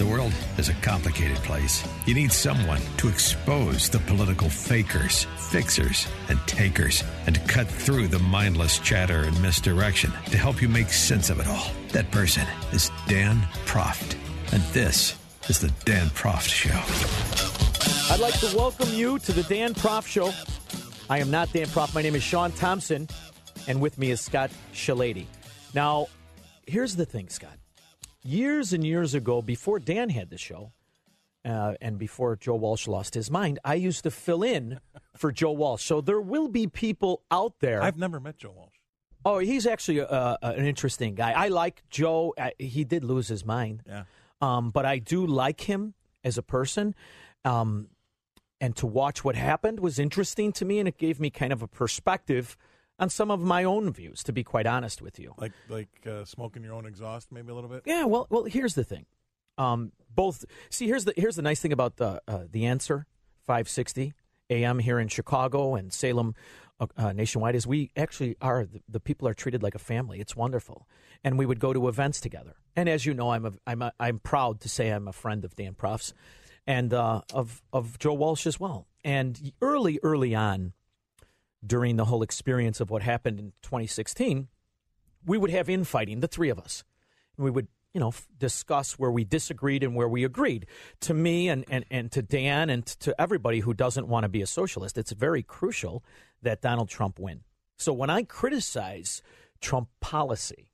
The world is a complicated place. You need someone to expose the political fakers, fixers, and takers, and to cut through the mindless chatter and misdirection to help you make sense of it all. That person is Dan Proft. And this is the Dan Proft Show. I'd like to welcome you to the Dan Proft Show. I am not Dan Proft. My name is Shaun Thompson, and with me is Scott Shellady. Now, here's the thing, Scott years and years ago, before Dan had the show, uh, and before Joe Walsh lost his mind, I used to fill in for Joe Walsh. So there will be people out there. I've never met Joe Walsh. Oh, he's actually a, a, an interesting guy. I like Joe. Uh, he did lose his mind. Yeah. Um, but I do like him as a person. Um, and to watch what happened was interesting to me, and it gave me kind of a perspective on some of my own views. To be quite honest with you, Like like uh, smoking your own exhaust, maybe a little bit. yeah. Well, well. Here's the thing. Um, both. See, here's the here's the nice thing about the uh, the answer 560 a.m. here in Chicago and Salem uh, uh, nationwide is we actually are the, the people are treated like a family. It's wonderful, and we would go to events together. And as you know, I'm a, I'm a, I'm proud to say I'm a friend of Dan Proft's and uh, of of Joe Walsh as well. And early early on, during the whole experience of what happened in 2016, we would have infighting, the three of us. We would, you know, f- discuss where we disagreed and where we agreed. To me and, and, and to Dan and to everybody who doesn't want to be a socialist, it's very crucial that Donald Trump win. So when I criticize Trump policy,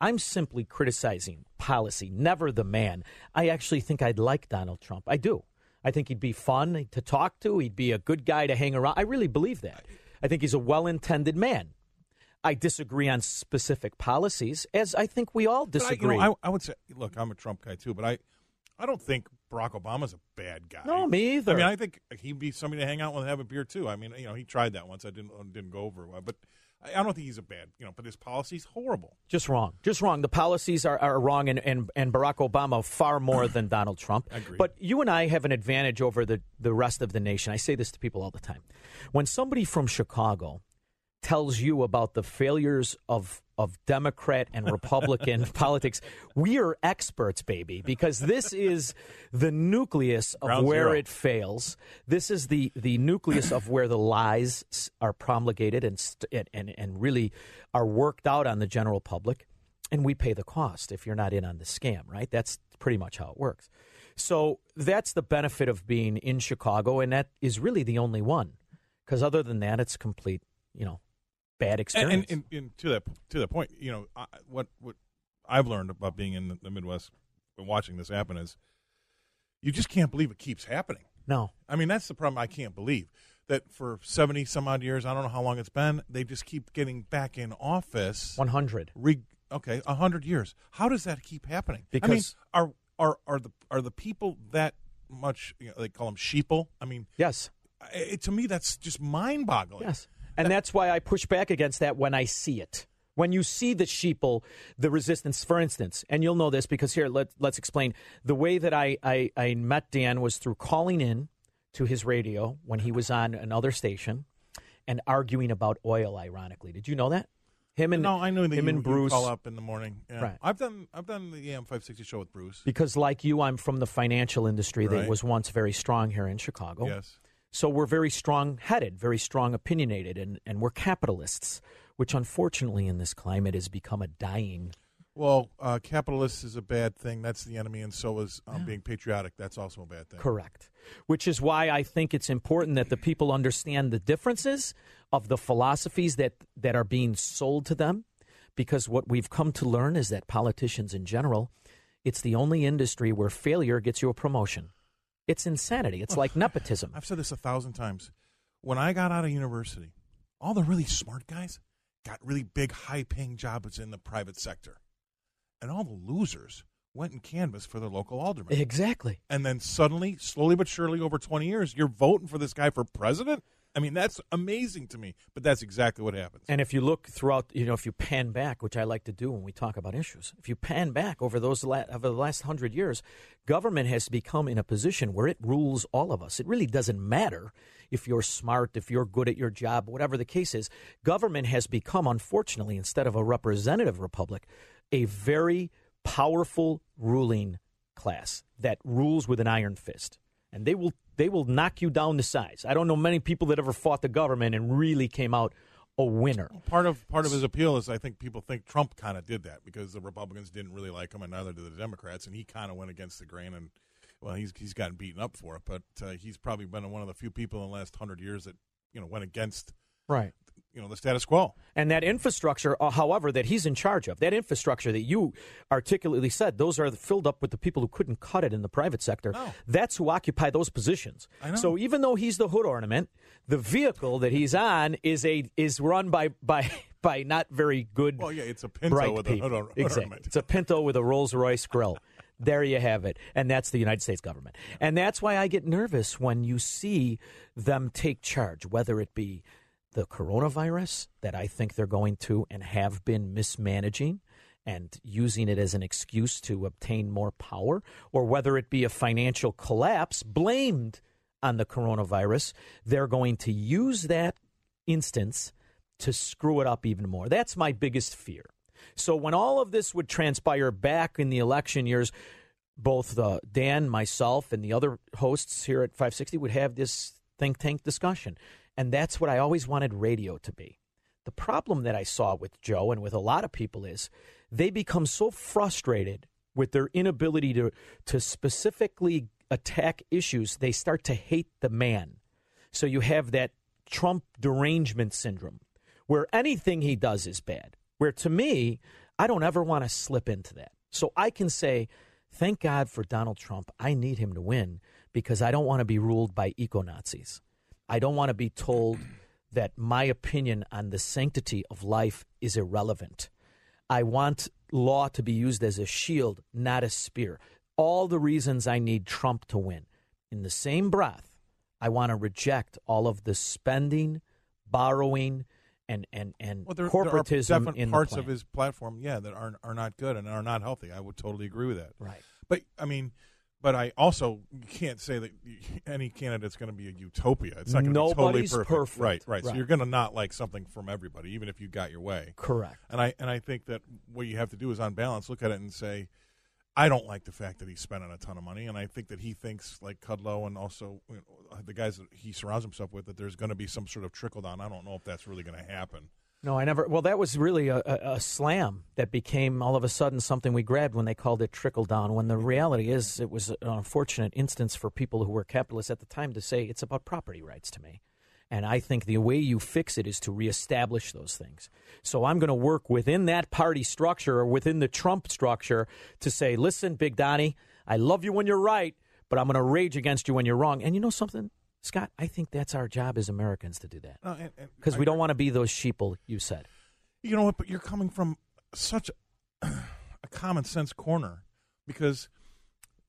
I'm simply criticizing policy, never the man. I actually think I'd like Donald Trump. I do. I think he'd be fun to talk to. He'd be a good guy to hang around. I really believe that. I think he's a well intended man. I disagree on specific policies, as I think we all But I, you disagree. know, I, I would say, look, I'm a Trump guy too, but I, I don't think Barack Obama's a bad guy. no, me either. I mean, I think he'd be somebody to hang out with and have a beer too. I mean, you know, he tried that once. I didn't uh, didn't go over well, but I, don't think he's a bad, you know. But his policy's horrible. Just wrong. Just wrong. The policies are, are wrong, and, and, and Barack Obama far more than Donald Trump. Agreed. But you and I have an advantage over the, the rest of the nation. I say this to people all the time. When somebody from Chicago tells you about the failures of of Democrat and Republican politics, we are experts, baby, because this is the nucleus of where zero. it fails. This is the the nucleus of where the lies are promulgated and st- and, and and really are worked out on the general public, and we pay the cost if you're not in on the scam. Right? That's pretty much how it works. So that's the benefit of being in Chicago, and that is really the only one. Because other than that, it's complete, you know, bad experience. and, and, and to that to that point, you know, I, what what I've learned about being in the, Midwest and watching this happen is, you just can't believe it keeps happening. no, I mean, that's the problem. I can't believe that for seventy some odd years, I don't know how long it's been, they just keep getting back in office. one hundred. Re- okay, a hundred years. How does that keep happening? I mean, Because- are are are the are the people that much? You know, they call them sheeple. I mean, Yes, it, to me, that's just mind boggling. yes, and that's why I push back against that when I see it. When you see the sheeple, the resistance, for instance, and you'll know this because here, let, let's explain. The way that I, I, I met Dan was through calling in to his radio when he was on another station and arguing about oil, ironically. Did you know that? Him and No, I know that him you, and Bruce. call up in the morning. Yeah. Right. I've done I've done the AM five sixty show with Bruce. Because, like you, I'm from the financial industry that was once very strong here in Chicago. Yes. So we're very strong headed, very strong opinionated, and, and we're capitalists, which unfortunately in this climate has become a dying. Well, uh, capitalist is a bad thing. That's the enemy, and so is um, being patriotic. That's also a bad thing. Correct. Which is why I think it's important that the people understand the differences of the philosophies that, that are being sold to them. Because what we've come to learn is that politicians in general, it's the only industry where failure gets you a promotion. It's insanity. It's like nepotism. I've said this a thousand times. When I got out of university, all the really smart guys got really big, high paying jobs in the private sector. And all the losers went and canvassed for their local alderman. Exactly. and then suddenly, slowly but surely, over 20 years, you're voting for this guy for president? I mean, that's amazing to me, but that's exactly what happens. And if you look throughout, you know, if you pan back, which I like to do when we talk about issues, if you pan back over those la- over the last hundred years, government has become in a position where it rules all of us. It really doesn't matter if you're smart, if you're good at your job, whatever the case is. Government has become, unfortunately, instead of a representative republic, a very powerful ruling class that rules with an iron fist, and they will they will knock you down to size. I don't know many people that ever fought the government and really came out a winner. Part of part of his appeal is I think people think Trump kind of did that because the Republicans didn't really like him, and neither did the Democrats, and he kind of went against the grain. And well, he's he's gotten beaten up for it, but uh, he's probably been one of the few people in the last hundred years that you know went against right you know the status quo. And that infrastructure, uh, however, that he's in charge of, that infrastructure that you articulately said, those are filled up with the people who couldn't cut it in the private sector. No. That's who occupy those positions. I know. So even though he's the hood ornament, the vehicle that he's on is a is run by by by not very good. Well, yeah, it's a Pinto with a hood or- exactly. ornament. It's a Pinto with a Rolls Royce grill. There you have it. And that's the United States government. And that's why I get nervous when you see them take charge, whether it be the coronavirus that I think they're going to and have been mismanaging and using it as an excuse to obtain more power, or whether it be a financial collapse blamed on the coronavirus, they're going to use that instance to screw it up even more. That's my biggest fear. So when all of this would transpire back in the election years, both uh, Dan, myself, and the other hosts here at 560 would have this think tank discussion. And that's what I always wanted radio to be. The problem that I saw with Joe and with a lot of people is they become so frustrated with their inability to, to specifically attack issues, they start to hate the man. So you have that Trump derangement syndrome where anything he does is bad. Where to me, I don't ever want to slip into that. So I can say, thank God for Donald Trump. I need him to win because I don't want to be ruled by eco Nazis. I don't want to be told that my opinion on the sanctity of life is irrelevant. I want law to be used as a shield, not a spear. All the reasons I need Trump to win. In the same breath, I want to reject all of the spending, borrowing, and and and Well, there, corporatism there are definite in parts the of his platform, yeah, that are are not good and are not healthy. I would totally agree with that. Right. But I mean, but I also can't say that any candidate's going to be a utopia. It's not going to be totally perfect. perfect. Right, right. So you're going to not like something from everybody, even if you got your way. Correct. And I and I think that what you have to do is on balance look at it and say, I don't like the fact that he's spending a ton of money, and I think that he thinks like Kudlow and also you know, the guys that he surrounds himself with that there's going to be some sort of trickle down. I don't know if that's really going to happen. No, I never. Well, that was really a, a, slam that became all of a sudden something we grabbed when they called it trickle down. When the reality is, it was an unfortunate instance for people who were capitalists at the time to say it's about property rights to me. And I think the way you fix it is to reestablish those things. So I'm going to work within that party structure or within the Trump structure to say, listen, Big Donnie, I love you when you're right, but I'm going to rage against you when you're wrong. And you know something, Scott? I think that's our job as Americans to do that uh, and because I we don't want to be those sheeple you said. You know what? But you're coming from such a, a common sense corner because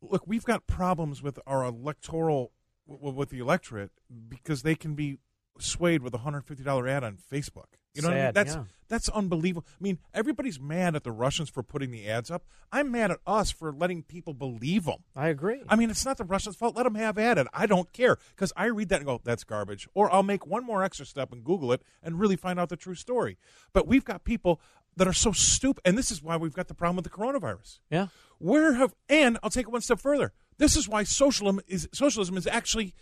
look, we've got problems with our electoral with the electorate because they can be swayed with a hundred fifty dollar ad on Facebook. You know what I mean? Sad, That's yeah. that's unbelievable. I mean, everybody's mad at the Russians for putting the ads up. I'm mad at us for letting people believe them. I agree. I mean, it's not the Russians' fault. Let them have at it. I don't care because I read that and go, "That's garbage." Or I'll make one more extra step and Google it and really find out the true story. But we've got people that are so stupid, and this is why we've got the problem with the coronavirus. yeah. Where have and I'll take it one step further. This is why socialism is socialism is actually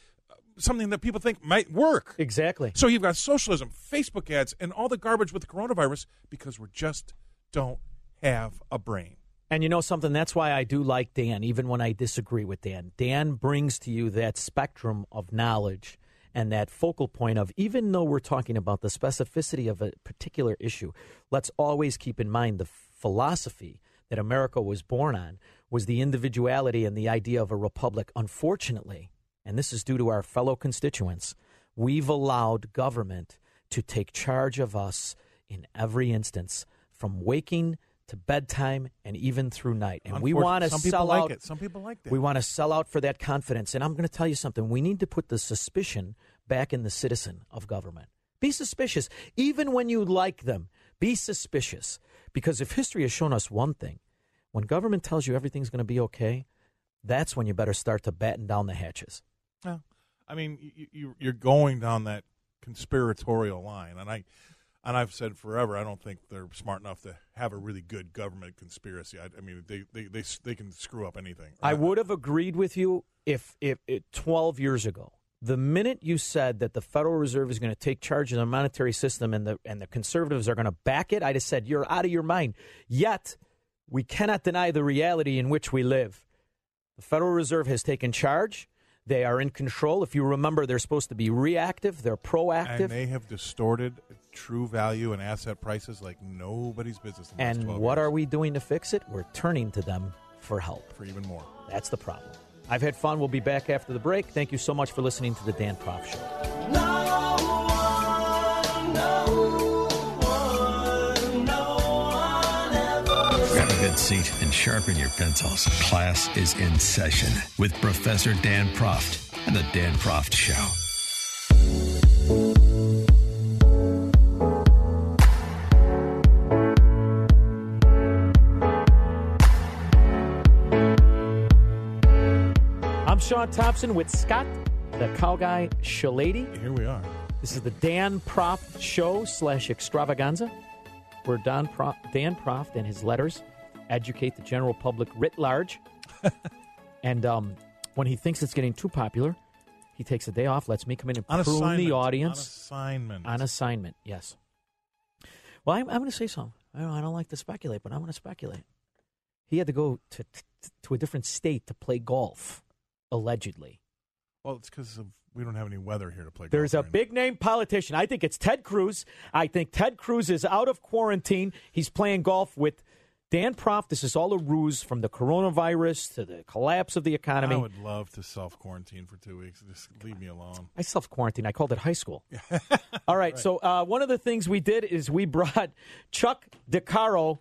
something that people think might work. Exactly. So you've got socialism, Facebook ads, and all the garbage with the coronavirus because we just don't have a brain. And you know something? That's why I do like Dan, even when I disagree with Dan. Dan brings to you that spectrum of knowledge and that focal point of, even though we're talking about the specificity of a particular issue, let's always keep in mind the philosophy that America was born on was the individuality and the idea of a republic. Unfortunately, and this is due to our fellow constituents, we've allowed government to take charge of us in every instance, from waking to bedtime and even through night. And we want to sell like out. it. Some people like that. We want to sell out for that confidence. And I'm going to tell you something. We need to put the suspicion back in the citizen of government. Be suspicious. Even when you like them, be suspicious. Because if history has shown us one thing, when government tells you everything's going to be okay, that's when you better start to batten down the hatches. Yeah. I mean, you, you, you're going down that conspiratorial line, and I, and I've said forever, I don't think they're smart enough to have a really good government conspiracy. I, I mean, they, they they they can screw up anything. I would have agreed with you if if it, 12 years ago. The minute you said that the Federal Reserve is going to take charge of the monetary system and the and the conservatives are going to back it, I just said you're out of your mind. Yet we cannot deny the reality in which we live. The Federal Reserve has taken charge. They are in control. If you remember, they're supposed to be reactive. They're proactive. and they have distorted true value and asset prices like nobody's business. In And what years are we doing to fix it? We're turning to them for help. for even more? That's the problem. I've had fun. We'll be back after the break. Thank you so much for listening to the Dan Proft Show. Grab seat and sharpen your pencils. Class is in session with Professor Dan Proft and the Dan Proft Show. I'm Shaun Thompson with Scott, the cow guy Shellady. Here we are. This is the Dan Proft Show slash extravaganza, where Dan, Pro- Dan Proft and his letters educate the general public writ large. and um, when he thinks it's getting too popular, he takes a day off, lets me come in and On prune the On audience assignment. on assignment. Yes. Well, I'm, I'm going to say something. I don't, I don't like to speculate, but I'm going to speculate. He had to go to, to to a different state to play golf, allegedly. well, it's because we don't have any weather here to play. There's a right big name politician. I think it's Ted Cruz. I think Ted Cruz is out of quarantine. He's playing golf with Dan Proft. This is all a ruse from the coronavirus to the collapse of the economy. I would love to self quarantine for two weeks. Just leave me alone. I self quarantine. I called it high school. All right. So uh, one of the things we did is we brought Chuck DeCaro,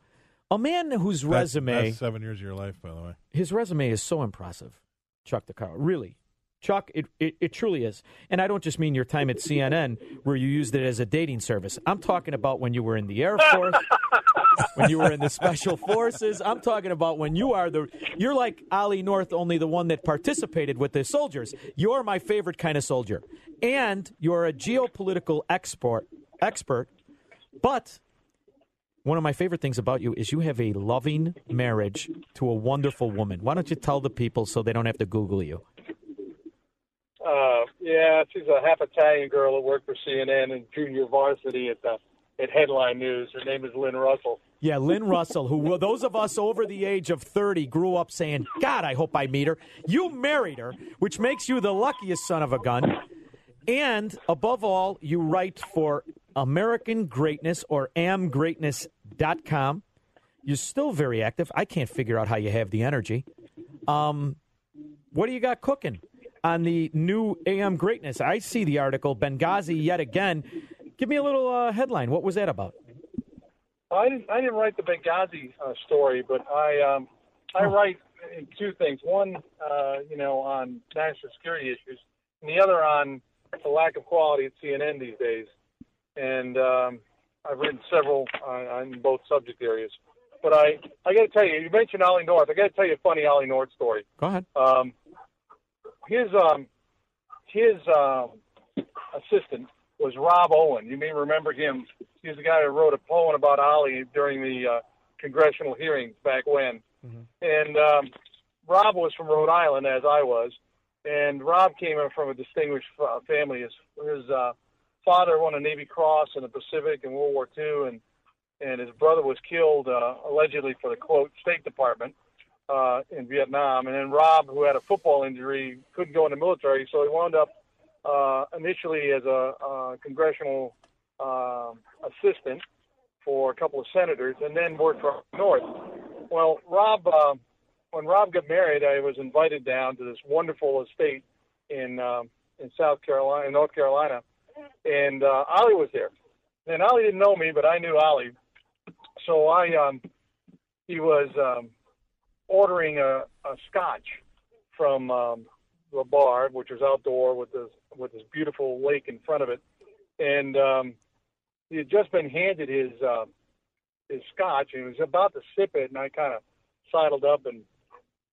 a man whose That's- resume, That's seven years of your life, by the way. his resume is so impressive. Chuck DeCaro, really. Chuck, it, it, it truly is. And I don't just mean your time at CNN where you used it as a dating service. I'm talking about when you were in the Air Force, when you were in the Special Forces. I'm talking about when you are the, you're like Ollie North, only the one that participated with the soldiers. You're my favorite kind of soldier. And you're a geopolitical expert, expert, but one of my favorite things about you is you have a loving marriage to a wonderful woman. Why don't you tell the people so they don't have to Google you? Uh, yeah, she's a half Italian girl that worked for CNN and junior varsity at the at Headline News. Her name is Lynn Russell. Yeah, Lynn Russell, who those of us over the age of 30 grew up saying, God, I hope I meet her. You married her, which makes you the luckiest son of a gun. And above all, you write for American Greatness or amgreatness.com. You're still very active. I can't figure out how you have the energy. Um, what do you got cooking on the new AM Greatness? I see the article, Benghazi yet again. Give me a little uh, headline. What was that about? I didn't I didn't write the Benghazi uh, story, but I um, I write two things. One, uh, you know, on national security issues, and the other on the lack of quality at CNN these days. And um, I've written several on, on both subject areas. But I I got to tell you, you mentioned Ollie North. I got to tell you a funny Ollie North story. Go ahead. Um, his um, his um, assistant was Rob Owen. You may remember him. He was the guy who wrote a poem about Ollie during the uh, congressional hearings back when. And um, Rob was from Rhode Island, as I was. And Rob came in from a distinguished uh, family. His, his uh, father won a Navy Cross in the Pacific in World War II, and and his brother was killed uh, allegedly for the quote State Department uh, in Vietnam. And then Rob, who had a football injury, couldn't go in the military, so he wound up uh, initially as a uh, congressional um assistant for a couple of senators, and then worked for North. Well, Rob, uh, when Rob got married, I was invited down to this wonderful estate in um, in South Carolina, North Carolina, and uh, Ollie was there. And Ollie didn't know me, but I knew Ollie, so I um, he was um, ordering a, a scotch from um, the bar, which was outdoor with this with this beautiful lake in front of it, and um, he had just been handed his uh, his scotch, and he was about to sip it, and I kind of sidled up and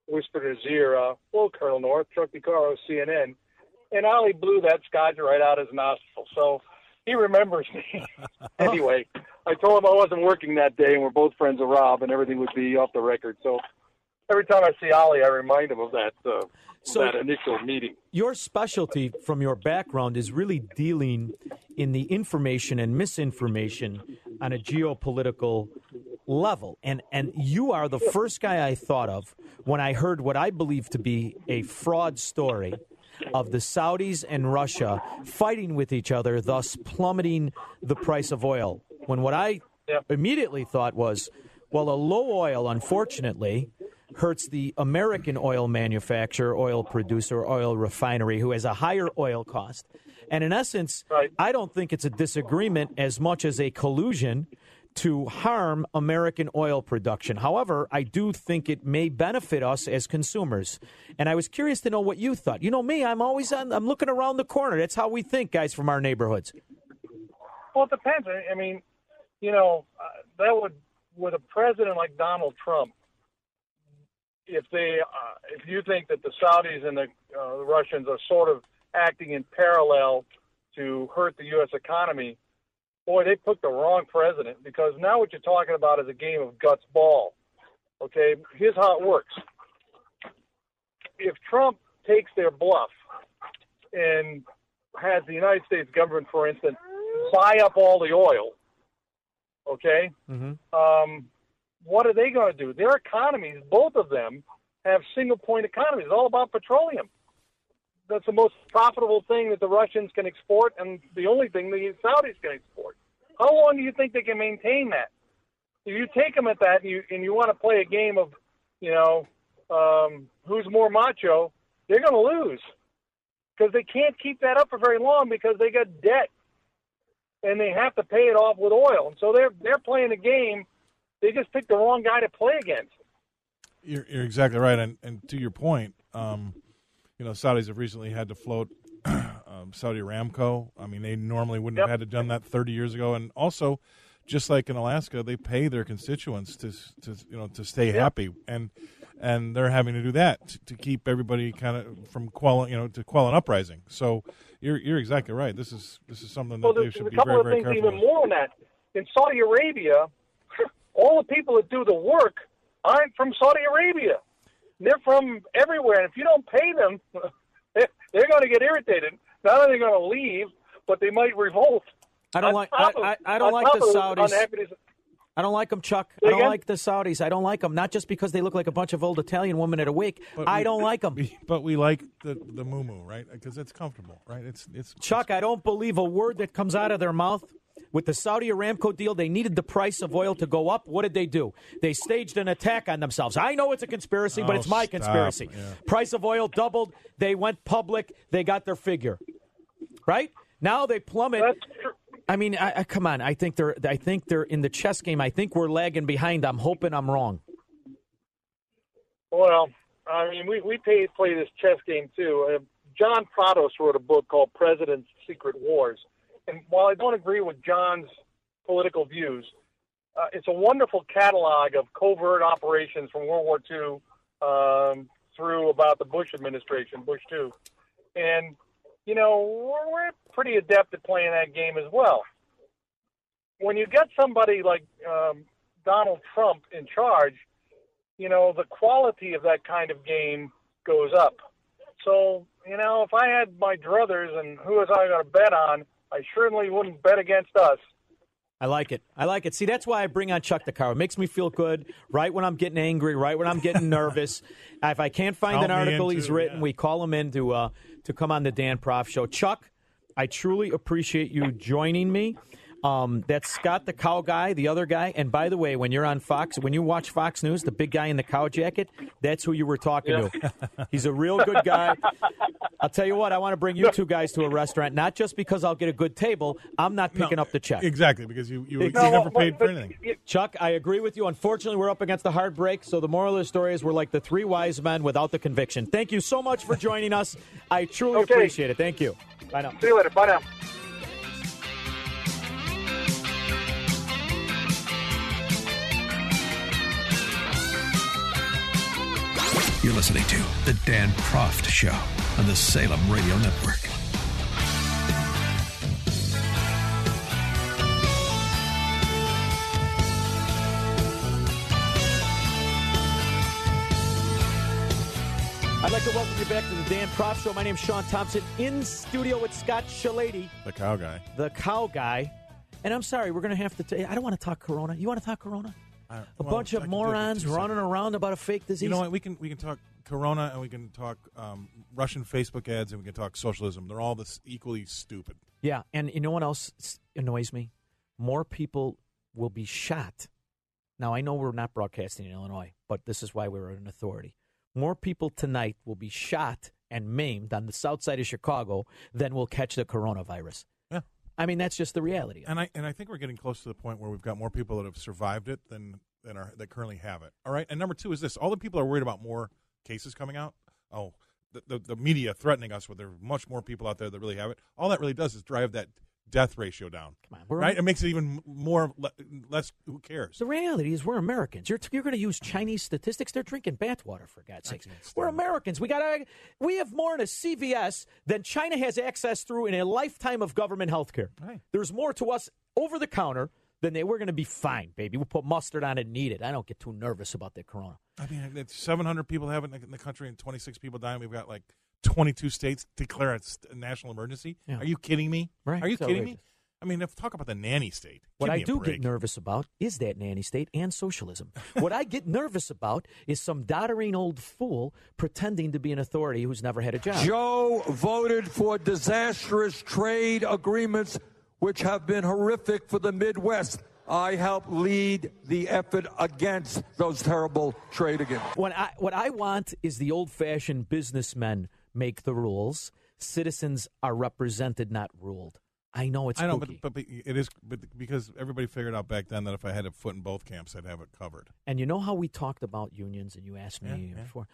whispered in his ear, uh, "Hello, Colonel North, Chuck DeCaro, CNN," and Ollie blew that scotch right out his nostril. So he remembers me. anyway, I told him I wasn't working that day, and we're both friends of Rob, and everything would be off the record. So every time I see Ollie, I remind him of that uh, So- that initial meeting. Your specialty from your background is really dealing in the information and misinformation on a geopolitical level. And and you are the first guy I thought of when I heard what I believe to be a fraud story of the Saudis and Russia fighting with each other, thus plummeting the price of oil. When what I Yep. immediately thought was, well, a low oil, unfortunately, hurts the American oil manufacturer, oil producer, oil refinery, who has a higher oil cost. And in essence, Right. I don't think it's a disagreement as much as a collusion to harm American oil production. However, I do think it may benefit us as consumers. And I was curious to know what you thought. You know me, I'm always on I'm looking around the corner. That's how we think, guys from our neighborhoods. Well, it depends. I mean, you know, uh, that would with a president like Donald Trump. If they, uh, if you think that the Saudis and the, uh, the Russians are sort of acting in parallel to hurt the U.S. economy, boy, they picked the wrong president because now what you're talking about is a game of guts ball. Okay, here's how it works. If Trump takes their bluff and has the United States government, for instance, buy up all the oil, okay, Mm-hmm. um, what are they going to do? Their economies, both of them, have single point economies. It's all about petroleum. That's the most profitable thing that the Russians can export, and the only thing the Saudis can export. How long do you think they can maintain that? If you take them at that, and you and you want to play a game of, you know, um, who's more macho, they're going to lose because they can't keep that up for very long because they got debt and they have to pay it off with oil. And so they're they're playing a game. They just picked the wrong guy to play against. You're, you're exactly right, and and to your point, um, you know, Saudis have recently had to float um, Saudi Aramco. I mean, they normally wouldn't have had to done that 30 years ago, and also, just like in Alaska, they pay their constituents to to you know to stay happy, and and they're having to do that to, to keep everybody kind of from quelling, you know, to quell an uprising. So you're you're exactly right. This is this is something that Well, they there's, should there's be a couple very of very things careful. even with. more than that. In Saudi Arabia, all the people that do the work aren't from Saudi Arabia. They're from everywhere, and if you don't pay them, they're, they're going to get irritated. Not only are they going to leave, but they might revolt. I don't On like top I, of- I, I don't like the Saudis. unhappiness- I don't like them, Chuck. Say I don't again? like the Saudis. I don't like them. Not just because they look like a bunch of old Italian women at a wake. But I we- don't like them. we- but we like the the moo right? Because it's comfortable, right? It's it's Chuck, I don't believe a word that comes out of their mouth. With the Saudi Aramco deal, they needed the price of oil to go up. What did they do? They staged an attack on themselves. I know it's a conspiracy, but Oh, it's my stop. conspiracy. Yeah. Price of oil doubled. They went public. They got their figure. Right? Now they plummet. That's true. I mean, I, I, come on. I think they're. I think they're in the chess game. I think we're lagging behind. I'm hoping I'm wrong. Well, I mean, we we play play this chess game too. Uh, John Prados wrote a book called President's Secret Wars, and while I don't agree with John's political views, uh, it's a wonderful catalog of covert operations from World War II um, through about the Bush administration, Bush two, and you know we're, we're pretty adept at playing that game as well. When you get somebody like um, Donald Trump in charge, you know, the quality of that kind of game goes up. So, you know, if I had my druthers and who was I going to bet on, I certainly wouldn't bet against us. I like it. I like it. See, that's why I bring on Chuck DeCaro. It makes me feel good right when I'm getting angry, right when I'm getting nervous. if I can't find Count an article he's too, written, yeah. we call him in to uh, to come on the Dan Proft Show. Chuck, I truly appreciate you joining me. Um, that's Scott the cow guy, the other guy. And by the way, when you're on Fox, when you watch Fox News, the big guy in the cow jacket, that's who you were talking to. He's a real good guy. I'll tell you what, I want to bring you two guys to a restaurant, not just because I'll get a good table. I'm not picking up the check. exactly because you you, you No, never but- paid for anything. Chuck, I agree with you. Unfortunately, we're up against the hard break, so the moral of the story is we're like the three wise men without the conviction. Thank you so much for joining us. I truly Okay. appreciate it. Thank you. Bye now. See you later. Bye now. You're listening to The Dan Proft Show on the Salem Radio Network. I'd like to welcome you back to the Dan Proft Show. My name's Shaun Thompson. In studio with Scott Shellady. The cow guy. The cow guy. And I'm sorry, we're going to have to. I don't want to talk Corona. You want to talk Corona? A well, bunch of can do it in morons running around about a fake disease. You know what? We can we can talk Corona and we can talk um, Russian Facebook ads and we can talk socialism. They're all this equally stupid. Yeah, and you know what else annoys me? More people will be shot. Now I know we're not broadcasting in Illinois, but this is why we're an authority. More people tonight will be shot and maimed on the south side of Chicago than will catch the coronavirus. I mean, that's just the reality. And I and I think we're getting close to the point where we've got more people that have survived it than than are that currently have it. All right. And number two is this: all the people are worried about more cases coming out. Oh, the the, the media threatening us with there are much more people out there that really have it. All that really does is drive that death ratio down. Come on, we're right? It makes it even more le- less. Who cares? The reality is, we're Americans. You're you're going to use Chinese statistics. They're drinking bathwater for God's sakes. We're. Americans. We got we have more in a CVS than China has access through in a lifetime of government health care. Right. There's more to us over the counter than they. We're going to be fine, baby. We'll put mustard on it and eat it. I don't get too nervous about that corona. I mean, it's 700 people have it in the country and 26 people dying. We've got like 22 states declare a a national emergency. Yeah. Are you kidding me? Right. Are you It's kidding outrageous. me? I mean, if talk about the nanny state. What I do break. get nervous about is that nanny state and socialism. what I get nervous about is some doddering old fool pretending to be an authority who's never had a job. Joe voted for disastrous trade agreements which have been horrific for the Midwest. I helped lead the effort against those terrible trade agreements. What I what I want is the old fashioned businessmen make the rules. Citizens are represented, not ruled. I know it's I know, but, but but it is but because everybody figured out back then that if I had a foot in both camps, I'd have it covered. and you know how we talked about unions, and you asked me Yeah, yeah. before.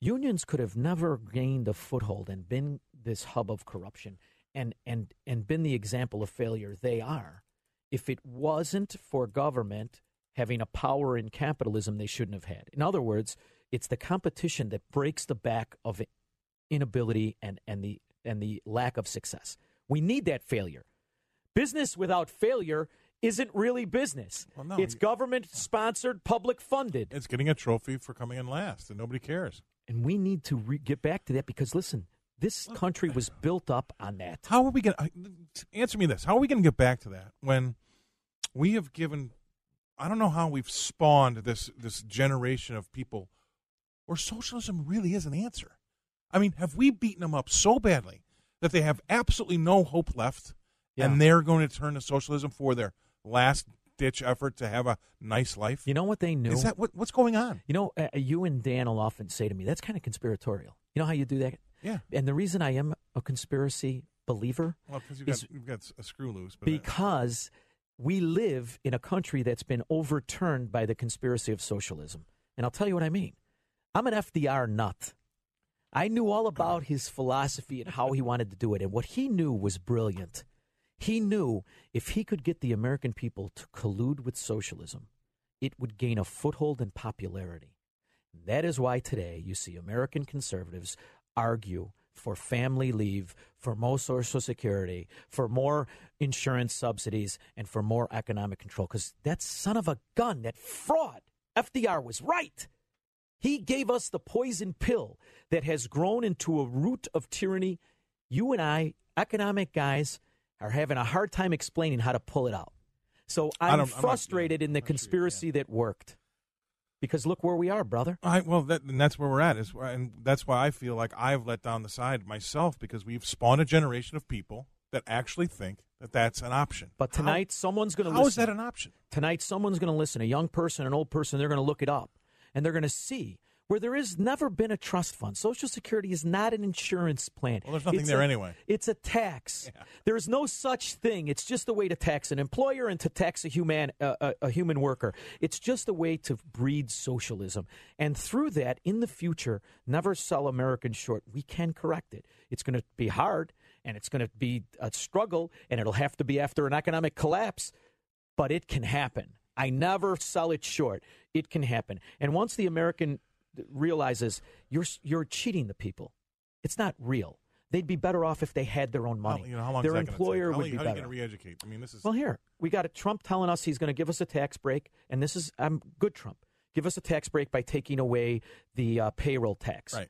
Unions could have never gained a foothold and been this hub of corruption and and and been the example of failure they are if it wasn't for government having a power in capitalism they shouldn't have had. In other words, it's the competition that breaks the back of inability and, and the and the lack of success. We need that failure. Business without failure isn't really business. Well, no, it's government sponsored, public funded. It's getting a trophy for coming in last, and nobody cares. And we need to re- get back to that because listen, this country was built up on that. How are we going to answer me this? How are we going to get back to that when we have given? I don't know how we've spawned this this generation of people where socialism really is an answer. I mean, have we beaten them up so badly that they have absolutely no hope left, Yeah. and they're going to turn to socialism for their last ditch effort to have a nice life? You know what they knew? Is that what, what's going on? You know, uh, you and Dan will often say to me, that's kind of conspiratorial. You know how you do that? Yeah. And the reason I am a conspiracy believer Well, because you've is got, you've got a screw loose. But uh, because we live in a country that's been overturned by the conspiracy of socialism. And I'll tell you what I mean. I'm an FDR nut. I knew all about his philosophy and how he wanted to do it. And what he knew was brilliant. He knew if he could get the American people to collude with socialism, it would gain a foothold and popularity. That is why today you see American conservatives argue for family leave, for more Social Security, for more insurance subsidies, and for more economic control. Because that son of a gun, that fraud, FDR was right. He gave us the poison pill that has grown into a root of tyranny. You and I, economic guys, are having a hard time explaining how to pull it out. So I'm don't- I'm not- frustrated in the I'm sure conspiracy that worked. Because look where we are, brother. I well, that, and that's where we're at. Is and that's why I feel like I've let down the side myself because we've spawned a generation of people that actually think that that's an option. But How- tonight, someone's going to how listen. is that an option? Tonight, someone's going to listen. A young person, an old person, they're going to look it up. And they're going to see where there has never been a trust fund. Social Security is not an insurance plan. Well, there's nothing It's there a- anyway. It's a tax. There is no such thing. It's just a way to tax an employer and to tax a human uh, a, a human worker. It's just a way to breed socialism. And through that, in the future, never sell Americans short. We can correct it. It's going to be hard and it's going to be a struggle and it'll have to be after an economic collapse, but it can happen. I never sell it short. It can happen. And once the American realizes you're you're cheating the people, it's not real. They'd be better off if they had their own money. How, you know, how long their employer? Would be you- how are better. you going to re-educate? I mean, this is Well, here we got a Trump telling us he's going to give us a tax break, and this is I'm good Trump. Give us a tax break by taking away the uh, payroll tax. right.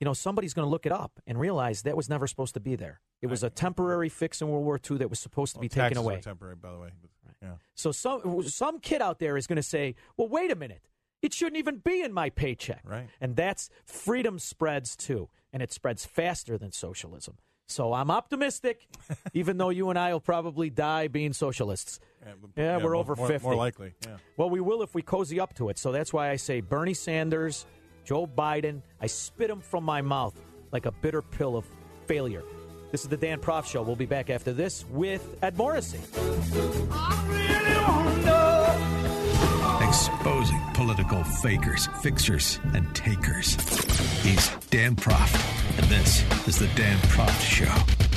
you know, somebody's going to look it up and realize that was never supposed to be there. It was a temporary fix in World War II that was supposed to Well, be taken away. temporary, by the way. But, Yeah. So some some kid out there is going to say, "Well, wait a minute. It shouldn't even be in my paycheck." Right. And that's freedom spreads too, and it spreads faster than socialism. So I'm optimistic, even though you and I will probably die being socialists. Yeah, Yeah, we're more- over 50. More likely, yeah. Well, we will if we cozy up to it. So that's why I say Bernie Sanders, Joe Biden. I spit them from my mouth like a bitter pill of failure. This is the Dan Proft Show. We'll be back after this with Ed Morrissey. Exposing political fakers, fixers, and takers. He's Dan Proft, and this is the Dan Proft Show.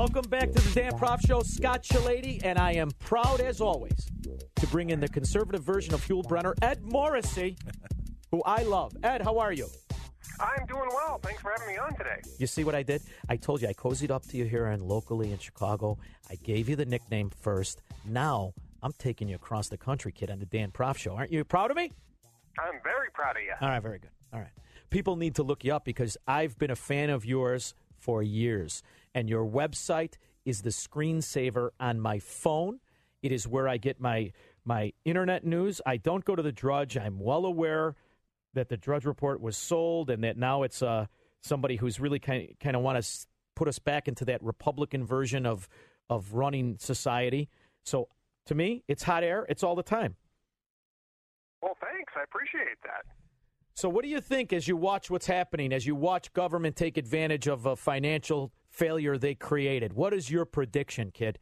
Welcome back to the Dan Proft Show. Scott Shellady, and I am proud as always to bring in the conservative version of Huel Brenner, Ed Morrissey, who I love. Ed, how are you? I'm doing well. Thanks for having me on today. You see what I did? I told you I cozied up to you here and locally in Chicago. I gave you the nickname first. Now I'm taking you across the country, kid, on the Dan Proft Show. Aren't you proud of me? I'm very proud of you. All right, very good. All right. People need to look you up because I've been a fan of yours for years. And your website is the screensaver on my phone. It is where I get my my internet news. I don't go to the Drudge. I'm well aware that the Drudge report was sold and that now it's uh, somebody who's really kind kind of want to put us back into that Republican version of of running society. So to me, it's hot air. It's all the time. Well, thanks. I appreciate that. So, what do you think as you watch what's happening, as you watch government take advantage of a financial failure they created? What is your prediction, kid?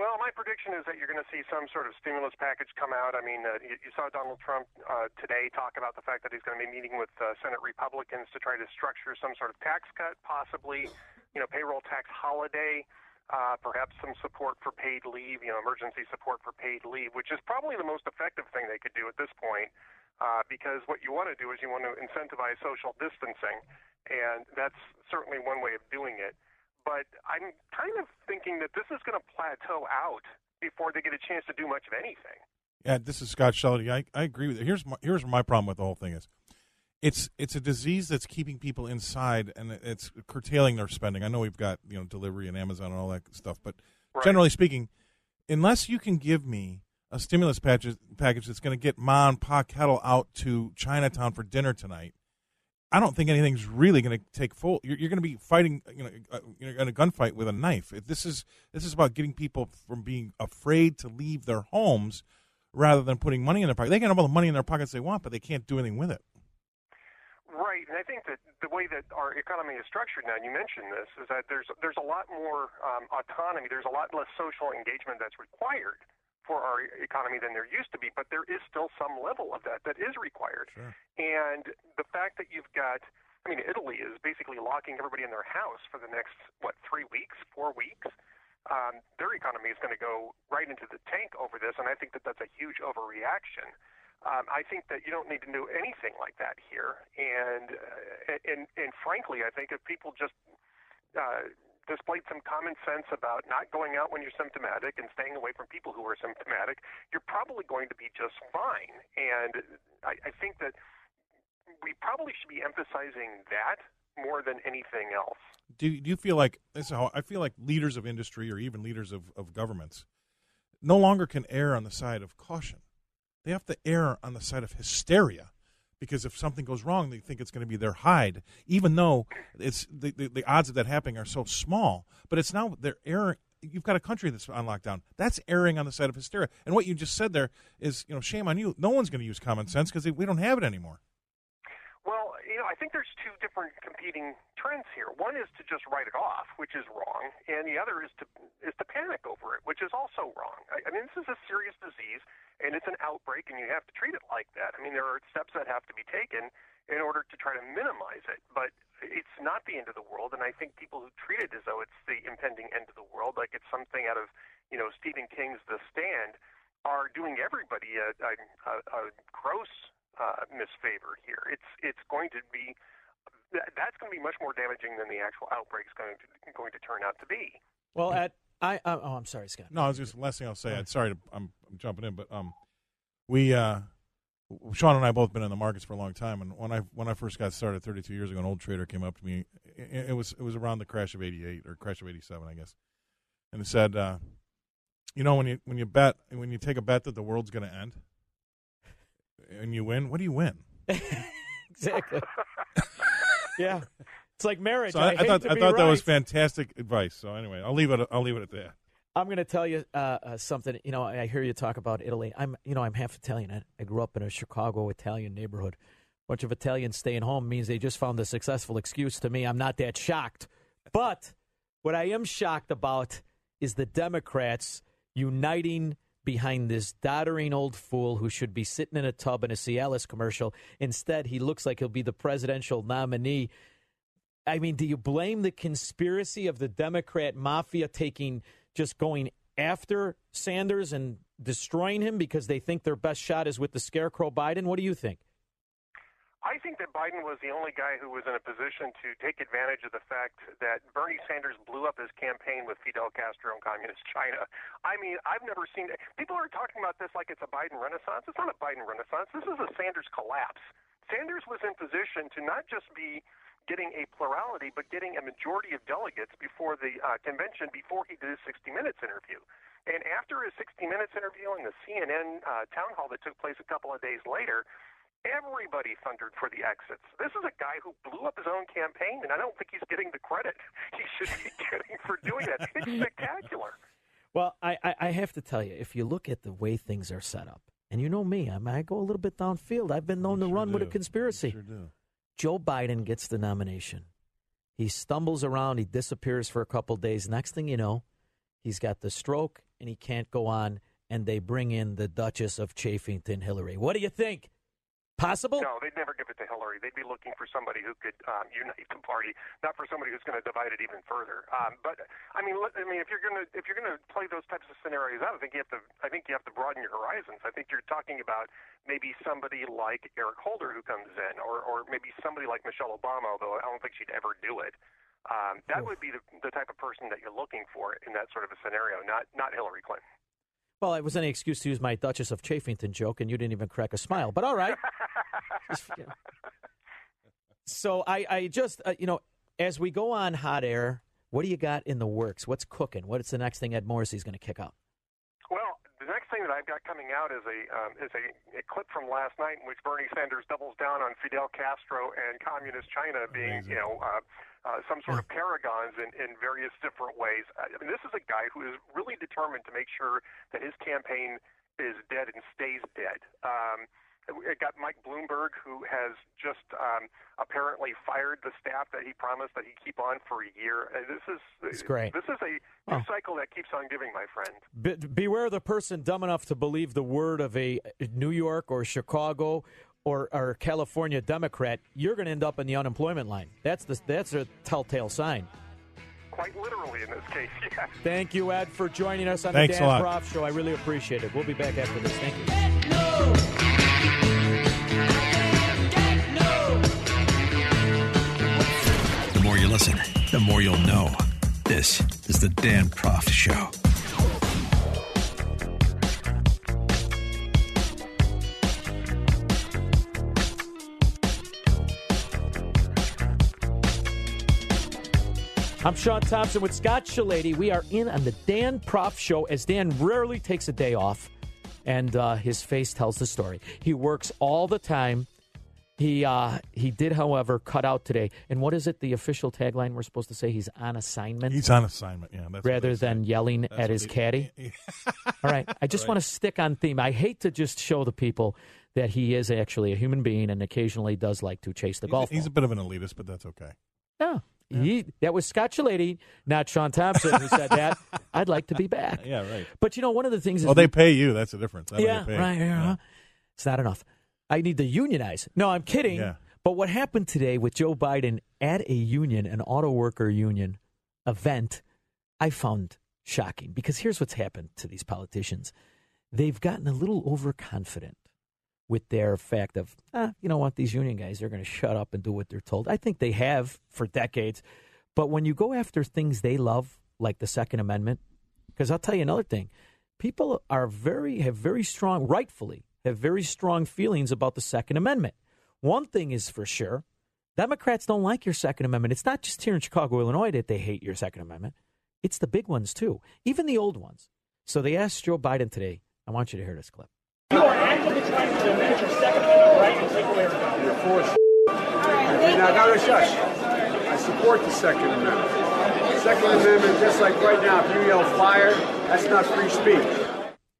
Well, my prediction is that you're going to see some sort of stimulus package come out. I mean, uh, you, you saw Donald Trump uh, today talk about the fact that he's going to be meeting with uh, Senate Republicans to try to structure some sort of tax cut, possibly, you know, payroll tax holiday, uh, perhaps some support for paid leave, you know, emergency support for paid leave, which is probably the most effective thing they could do at this point. Uh, because what you want to do is you want to incentivize social distancing, and that's certainly one way of doing it but I'm kind of thinking that this is going to plateau out before they get a chance to do much of anything. Yeah, this is Scott Shellady. I, I agree with you. Here's my, here's my problem with the whole thing is, it's it's a disease that's keeping people inside and it's curtailing their spending. I know we've got you know delivery and Amazon and all that stuff, but Right. generally speaking, unless you can give me a stimulus package package that's going to get Ma and Pa Kettle out to Chinatown for dinner tonight, I don't think anything's really going to take full. You're, you're going to be fighting, you know, uh, you know, in a gunfight with a knife. If this is this is about getting people from being afraid to leave their homes rather than putting money in their pocket. They can have all the money in their pockets they want, but they can't do anything with it. Right, and I think that the way that our economy is structured now, and you mentioned this, is that there's there's a lot more um, autonomy. There's a lot less social engagement that's required for our economy than there used to be, but there is still some level of that that is required. Sure. And the fact that you've got, I mean, Italy is basically locking everybody in their house for the next what three weeks, four weeks. Um, their economy is going to go right into the tank over this, and I think that that's a huge overreaction. Um, I think that you don't need to do anything like that here, and uh, and and frankly, I think if people just uh, displayed some common sense about not going out when you're symptomatic and staying away from people who are symptomatic, you're probably going to be just fine. And I, I think that we probably should be emphasizing that more than anything else. Do do you feel like this? Is how I feel like leaders of industry or even leaders of, of governments no longer can err on the side of caution. They have to err on the side of hysteria because if something goes wrong, they think it's going to be their hide, even though it's the, the, the odds of that happening are so small. But it's now they're erring. You've got a country that's on lockdown. That's erring on the side of hysteria. And what you just said there is, you know, shame on you. No one's going to use common sense because we don't have it anymore. Well, you know, I think there's two different competing trends here. One is to just write it off, which is wrong, and the other is to is to panic over it, which is also wrong. I, I mean, this is a serious disease, and it's an outbreak, and you have to treat it like that. I mean, there are steps that have to be taken in order to try to minimize it, but it's not the end of the world. And I think people who treat it as though it's the impending end of the world, like it's something out of you know Stephen King's The Stand, are doing everybody a, a, a, gross uh, misfavor here. It's it's going to be that's going to be much more damaging than the actual outbreak is going to going to turn out to be. Well, at I uh, oh, I'm sorry, Scott. No, I was just last thing I'll say. I'm sorry, to, I'm, I'm jumping in, but um, we uh, Shaun and I both been in the markets for a long time, and when I when I first got started 32 years ago, an old trader came up to me. It, it was it was around the crash of '88 or crash of '87, I guess, and it said, uh, you know, when you when you bet when you take a bet that the world's going to end, and you win, what do you win? exactly. yeah, it's like marriage. So I, I, I thought I thought that was fantastic advice. So anyway, I'll leave it. I'll leave it at that. I'm going to tell you uh, uh, something. You know, I hear you talk about Italy. I'm, you know, I'm half Italian. I, I grew up in a Chicago Italian neighborhood. A bunch of Italians staying home means they just found a successful excuse. To me, I'm not that shocked. But what I am shocked about is the Democrats uniting behind this doddering old fool who should be sitting in a tub in a Cialis commercial. Instead, he looks like he'll be the presidential nominee. I mean, do you blame the conspiracy of the Democrat mafia taking just going after Sanders and destroying him because they think their best shot is with the scarecrow Biden? What do you think? I think that Biden was the only guy who was in a position to take advantage of the fact that Bernie Sanders blew up his campaign with Fidel Castro and Communist China. I mean, I've never seen it. People are talking about this like it's a Biden renaissance. It's not a Biden renaissance. This is a Sanders collapse. Sanders was in position to not just be getting a plurality, but getting a majority of delegates before the uh, convention before he did his 60 Minutes interview. And after his 60 Minutes interview in the CNN uh, town hall that took place a couple of days later, everybody thundered for the exits. This is a guy who blew up his own campaign, and I don't think he's getting the credit he should be getting for doing that. It's spectacular. Well, I, I, I have to tell you, if you look at the way things are set up, and you know me, I, mean, I go a little bit downfield. I've been known to Sure run with a do. conspiracy. Sure do. Joe Biden gets the nomination. He stumbles around, he disappears for a couple days. Next thing you know, he's got the stroke and he can't go on, and they bring in the Duchess of Chafington, Hillary. What do you think? Possible? No, they'd never give it to Hillary. They'd be looking for somebody who could um, unite the party, not for somebody who's going to divide it even further. Um, but I mean, I mean, if you're going to if you're going to play those types of scenarios out, I think you have to. I think you have to broaden your horizons. I think you're talking about maybe somebody like Eric Holder who comes in, or or maybe somebody like Michelle Obama, although I don't think she'd ever do it. Um, that would be the, the type of person that you're looking for in that sort of a scenario, not not Hillary Clinton. Well, it was any excuse to use my Duchess of Chafington joke, and you didn't even crack a smile. But all right. Just, you know. So I, I just, uh, you know, as we go on hot air, what do you got in the works? What's cooking? What's the next thing Ed Morrissey's going to kick out? Well, the next thing that I've got coming out is a um, is a, a clip from last night in which Bernie Sanders doubles down on Fidel Castro and communist China being, Amazing. you know, uh, uh, some sort of paragons in, in various different ways. I mean, this is a guy who is really determined to make sure that his campaign is dead and stays dead. Um, it got Mike Bloomberg, who has just um, apparently fired the staff that he promised that he'd keep on for a year. Uh, This is That's great. This is a Oh. cycle that keeps on giving, my friend. Be- beware the person dumb enough to believe the word of a New York or Chicago or, or California Democrat. You're going to end up in the unemployment line. That's the that's a telltale sign. Quite literally in this case, yes. Thank you, Ed, for joining us on Thanks the Dan. Proft Show. I really appreciate it. We'll be back after this. Thank you. The more you listen, the more you'll know. This is the Dan Proft Show. I'm Shaun Thompson with Scott Shellady. We are in on the Dan Proft Show as Dan rarely takes a day off, and uh, his face tells the story. He works all the time. He uh, he did, however, cut out today. And what is it? The official tagline we're supposed to say? He's on assignment He's on assignment. Yeah, that's rather than yelling That's at his they- caddy. All right. I just want to stick on theme. I hate to just show the people that he is actually a human being and occasionally does like to chase the He's, golf a, he's a bit of an elitist, but that's okay. Yeah. He, that was Scott Shellady, not Shaun Thompson, who said that. I'd like to be back. Yeah, right. But you know, one of the things is Well, they we- pay you. That's the difference. That's yeah, pay. right. Yeah. Uh-huh. It's not enough. I need to unionize. No, I'm kidding. Yeah. But what happened today with Joe Biden at a union, an auto worker union event, I found shocking because here's what's happened to these politicians. They've gotten a little overconfident with their fact of, ah, you know what, these union guys, they're going to shut up and do what they're told. I think they have for decades. But when you go after things they love, like the Second Amendment, because I'll tell you another thing, people are very, have very strong, rightfully, have very strong feelings about the Second Amendment. One thing is for sure Democrats don't like your Second Amendment. It's not just here in Chicago, Illinois that they hate your Second Amendment, it's the big ones too, even the old ones. So they asked Joe Biden today, I want you to hear this clip. You are trying to limit your Second Amendment right and take away our. You're forced. Now, now, shush. I support the Second Amendment. Second Amendment, just like right now, if you yell fire, that's not free speech.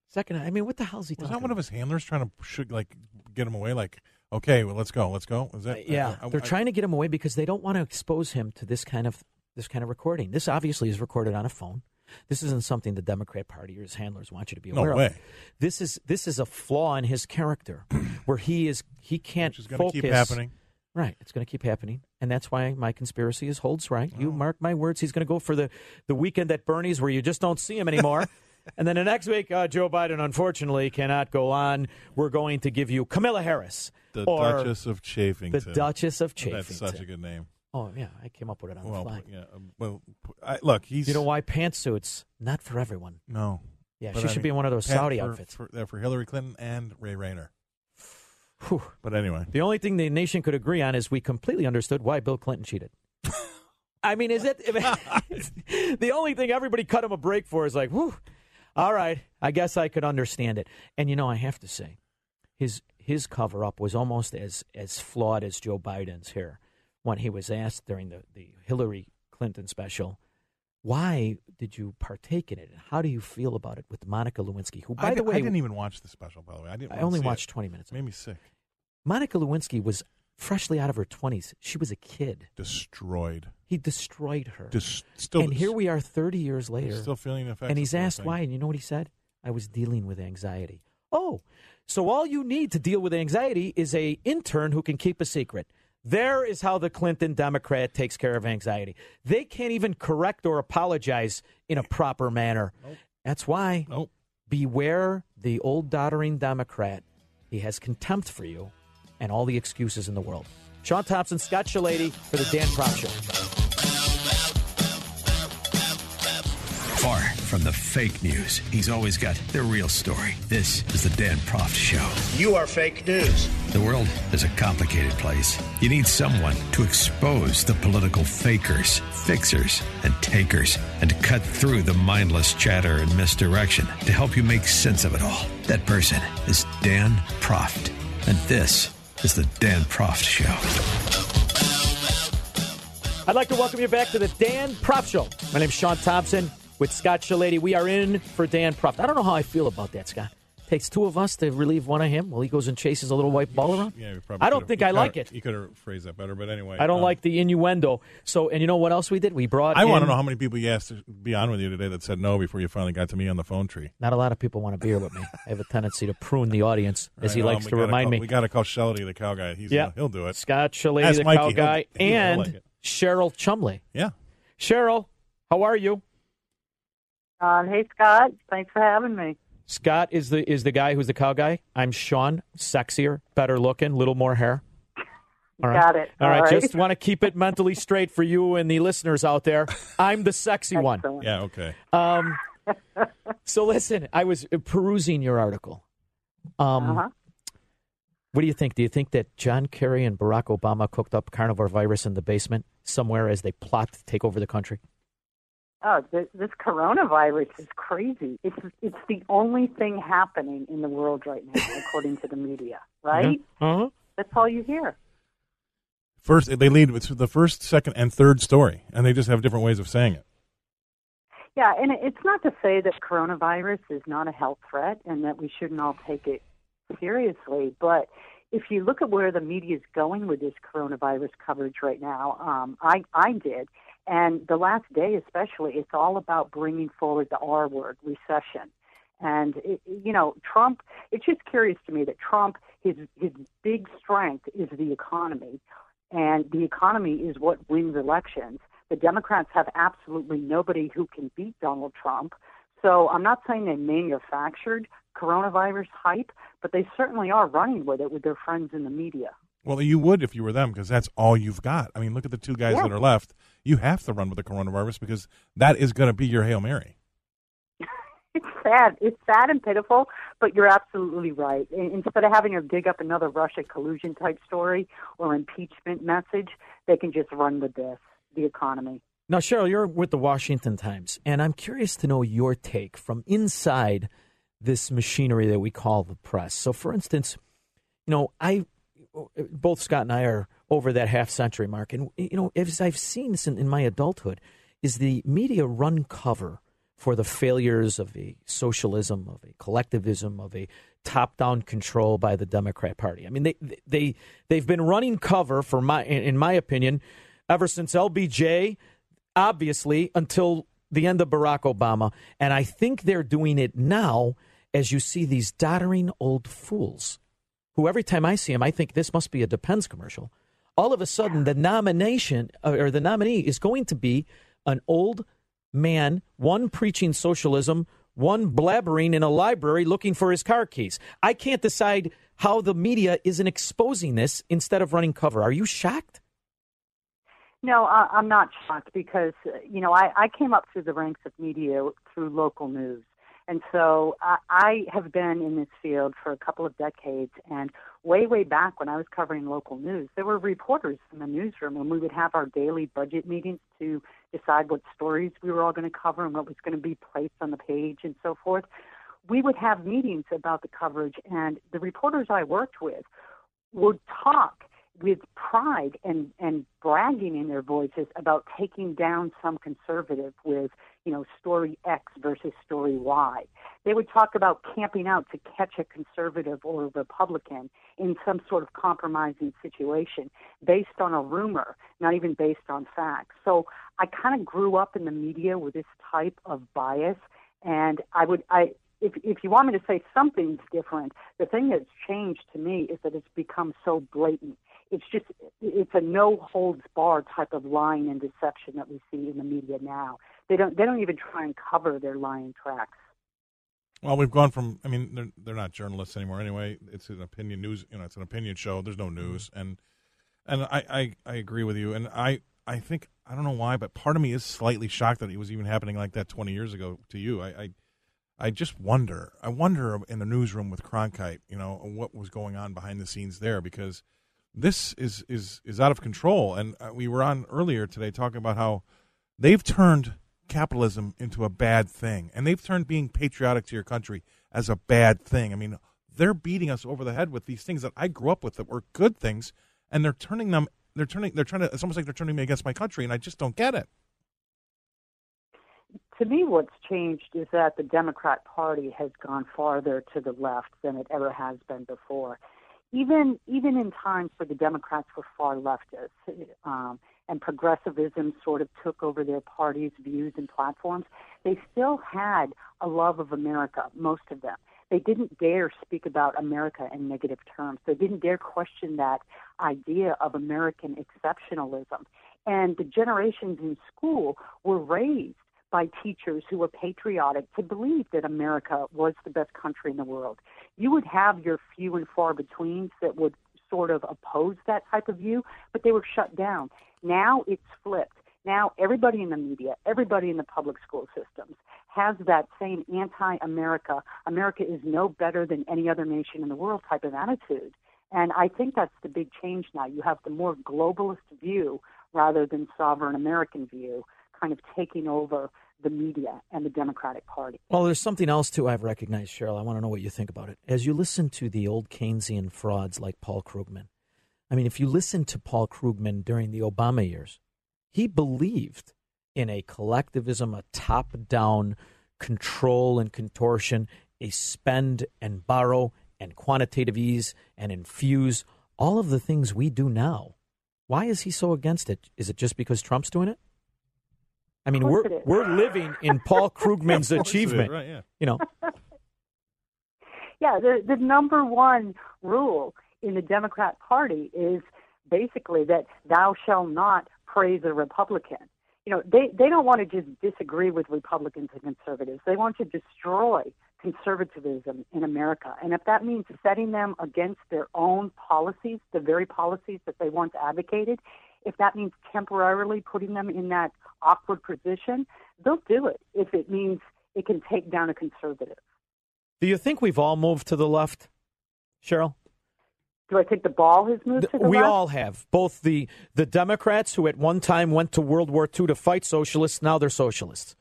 Second, I mean, what the hell is he Was talking that one of his handlers trying to like get him away? Like, okay, well, let's go, let's go. Was that? Yeah, I- I- they're I- trying to get him away because they don't want to expose him to this kind of this kind of recording. This obviously is recorded on a phone. This isn't something the Democrat Party or his handlers want you to be No aware way. of. This is this is a flaw in his character, where he is he can't Which is going to focus. keep happening. Right, it's going to keep happening, and that's why my conspiracy is holds right. Oh. You mark my words. He's going to go for the the weekend at Bernie's where you just don't see him anymore. and then the next week, uh, Joe Biden unfortunately cannot go on. We're going to give you Camilla Harris, The Duchess of Chafington. the Duchess of Chafington. That's such a good name. Oh yeah, I came up with it on Well, the fly. yeah. um, Well, I, look, he's You know why pantsuits not for everyone. no. Yeah, she I should mean, be in one of those Saudi for, outfits. for, uh, for Hillary Clinton and Ray Rayner. Whew. But anyway, The only thing the nation could agree on is we completely understood why Bill Clinton cheated. I mean, is it the only thing everybody cut him a break for? Is like, whew, all right, I guess I could understand it. And you know, I have to say, his his cover up was almost as as flawed as Joe Biden's here when he was asked during the the Hillary Clinton special. Why did you partake in it? And how do you feel about it with Monica Lewinsky, who, by I, the way, I didn't even watch the special. By the way, I didn't. I only watched It. 20 minutes. It made me sick. Monica Lewinsky was freshly out of her 20s. She was a kid. Destroyed. He destroyed her. Dis- still, and here we are 30 years later. Still feeling the effects. and he's asked why. And you know what he said? I was dealing with anxiety. Oh, so all you need to deal with anxiety is a intern who can keep a secret. There is how the Clinton Democrat takes care of anxiety. They can't even correct or apologize in a proper manner. That's why Nope. beware the old doddering Democrat. He has contempt for you and all the excuses in the world. Shaun Thompson, Scott Shellady for the Dan Proft Show. Far from the fake news, he's always got the real story. This is the Dan Proft Show. You are fake news. The world is a complicated place. You need someone to expose the political fakers, fixers, and takers, and to cut through the mindless chatter and misdirection to help you make sense of it all. That person is Dan Proft. And this is the Dan Proft Show. I'd like to welcome you back to the Dan Proft Show. My name's Shaun Thompson with Scott Shellady. We are in for Dan Proft. I don't know how I feel about that, Scott. Takes two of us to relieve one of him while he goes and chases a little white ball around. Yeah, I don't think I like it. You could have phrased that better, but anyway. I don't um, like the innuendo. So, and you know what else we did? We brought. I want to know how many people you asked to be on with you today that said no before you finally got to me on the phone tree. Not a lot of people want to be here with me. I have a tendency to prune the audience, as he Right, um, likes we to remind call, me. We got to call Shelly the cow guy. He's Yeah. he'll do it. Scott Shellady, the Mikey. cow guy, he'll- he'll and like. Cheryl Chumley. Yeah. Cheryl, how are you? Uh, hey, Scott. Thanks for having me. Scott is the is the guy who's the cow guy. I'm Shaun, sexier, better looking, little more hair. All right. Got it. All right, All right. just want to keep it mentally straight for you and the listeners out there. I'm the sexy one. Yeah. Okay. Um, so listen, I was perusing your article. Um, Uh-huh. What do you think? Do you think that John Kerry and Barack Obama cooked up coronavirus in the basement somewhere as they plot to take over the country? Oh, this, this coronavirus is crazy. It's it's the only thing happening in the world right now, according to the media. Right? Uh-huh. That's all you hear. First, they lead with the first, second, and third story, and they just have different ways of saying it. Yeah, and it's not to say that coronavirus is not a health threat and that we shouldn't all take it seriously, but if you look at where the media is going with this coronavirus coverage right now, um, I, I did, and the last day especially, it's all about bringing forward the R word, recession. And it, you know, Trump. It's just curious to me that Trump, his his big strength is the economy, and the economy is what wins elections. The Democrats have absolutely nobody who can beat Donald Trump. So I'm not saying they manufactured coronavirus hype, but they certainly are running with it with their friends in the media. Well, you would if you were them because that's all you've got. I mean, look at the two guys Yeah. that are left. You have to run with the coronavirus because that is going to be your Hail Mary. It's sad. It's sad and pitiful, but you're absolutely right. Instead of having to dig up another Russia collusion type story or impeachment message, they can just run with this, the economy. Now, Cheryl, you're with the Washington Times, and I'm curious to know your take from inside this machinery that we call the press. So, for instance, you know, I both Scott and I are over that half century mark, and you know, as I've seen this in, in my adulthood, is the media run cover for the failures of a socialism, of a collectivism, of a top-down control by the Democrat Party. I mean, they they they've been running cover for my, in my opinion, ever since LBJ, obviously until the end of Barack Obama, and I think they're doing it now as you see these doddering old fools who every time I see him, I think this must be a Depends commercial. All of a sudden, the nomination uh, or the nominee is going to be an old man, one preaching socialism, one blabbering in a library looking for his car keys. I can't decide how the media isn't exposing this instead of running cover. Are you shocked? No, I, I'm not shocked because you know I, I came up through the ranks of media through local news, and so I, I have been in this field for a couple of decades. And way, way back when I was covering local news, there were reporters in the newsroom, and we would have our daily budget meetings to decide what stories we were all going to cover and what was going to be placed on the page and so forth. We would have meetings about the coverage, and the reporters I worked with would talk with pride and, and bragging in their voices about taking down some conservative with, you know, story X versus story Y. They would talk about camping out to catch a conservative or a Republican in some sort of compromising situation based on a rumor, not even based on facts. So I kind of grew up in the media with this type of bias and I would I if if you want me to say something's different, the thing that's changed to me is that it's become so blatant. It's just it's a no holds barred type of lying and deception that we see in the media now. They don't they don't even try and cover their lying tracks. Well, we've gone from. I mean, they're they're not journalists anymore. Anyway, it's an opinion news. You know, it's an opinion show. There's no news, and and I I, I agree with you. And I I think I don't know why, but part of me is slightly shocked that it was even happening like that 20 years ago to you. I I, I just wonder. I wonder in the newsroom with Cronkite, you know, what was going on behind the scenes there because this is is is out of control. And uh, we were on earlier today talking about how they've turned capitalism into a bad thing, and they've turned being patriotic to your country as a bad thing. I mean, they're beating us over the head with these things that I grew up with that were good things, and they're turning them. They're turning. They're trying to. It's almost like they're turning me against my country, and I just don't get it. To me, what's changed is that the Democrat Party has gone farther to the left than it ever has been before. Even even in times where the Democrats were far leftist um, and progressivism sort of took over their party's views and platforms, they still had a love of America. Most of them. They didn't dare speak about America in negative terms. They didn't dare question that idea of American exceptionalism. And the generations in school were raised by teachers who were patriotic to believe that America was the best country in the world. You would have your few and far betweens that would sort of oppose that type of view, but they were shut down. Now it's flipped. Now everybody in the media, everybody in the public school systems has that same anti-America, America is no better than any other nation in the world type of attitude. And I think that's the big change now. You have the more globalist view rather than sovereign American view kind of taking over the media and the Democratic Party. Well, there's something else too I've recognized, Cheryl. I want to know what you think about it. As you listen to the old Keynesian frauds like Paul Krugman, I mean, if you listen to Paul Krugman during the Obama years, he believed in a collectivism, a top down control and contortion, a spend and borrow and quantitative ease and infuse, all of the things we do now. Why is he so against it? Is it just because Trump's doing it? I mean, we're course it is. we're living in Paul Krugman's Of course it is, achievement. right, yeah. You know, Yeah, the the number one rule in the Democrat Party is basically that thou shalt not praise a Republican. you know, they, they don't want to just disagree with Republicans and conservatives. They want to destroy conservatism in America. And if that means setting them against their own policies, the very policies that they once advocated, if that means temporarily putting them in that awkward position, they'll do it if it means it can take down a conservative. Do you think we've all moved to the left, Cheryl? Do I think the ball has moved to the we left? all have. Both the the Democrats who at one time went to World War II to fight socialists, now they're socialists.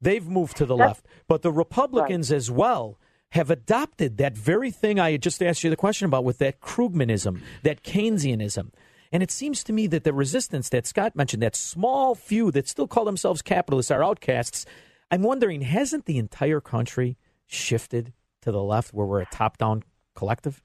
They've moved to the That's- left. But the Republicans as well have adopted that very thing I had just asked you the question about with that Krugmanism, that Keynesianism. And it seems to me that the resistance that Scott mentioned, that small few that still call themselves capitalists, are outcasts. I'm wondering, hasn't the entire country shifted to the left where we're a top down collective?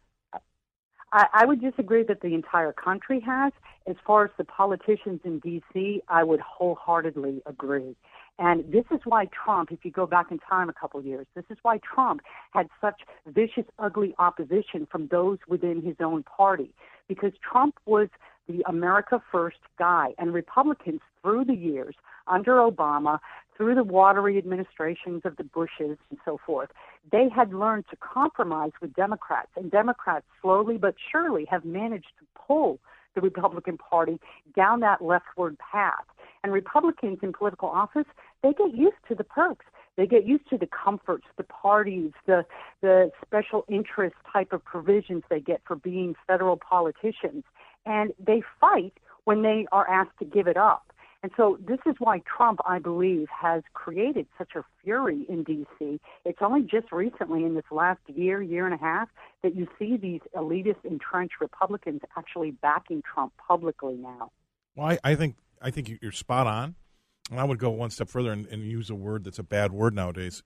I, I would disagree that the entire country has. As far as the politicians in D.C., I would wholeheartedly agree. And this is why Trump, if you go back in time a couple years, this is why Trump had such vicious, ugly opposition from those within his own party. Because Trump was the America First guy, and Republicans through the years, under Obama, through the watery administrations of the Bushes and so forth, they had learned to compromise with Democrats. And Democrats slowly but surely have managed to pull the Republican Party down that leftward path. And Republicans in political office, they get used to the perks. They get used to the comforts, the parties, the the special interest type of provisions they get for being federal politicians. And they fight when they are asked to give it up. And so this is why Trump, I believe, has created such a fury in D.C. It's only just recently, in this last year, year and a half, that you see these elitist, entrenched Republicans actually backing Trump publicly now. Well, I, I think I think you're spot on, and I would go one step further and, and use a word that's a bad word nowadays.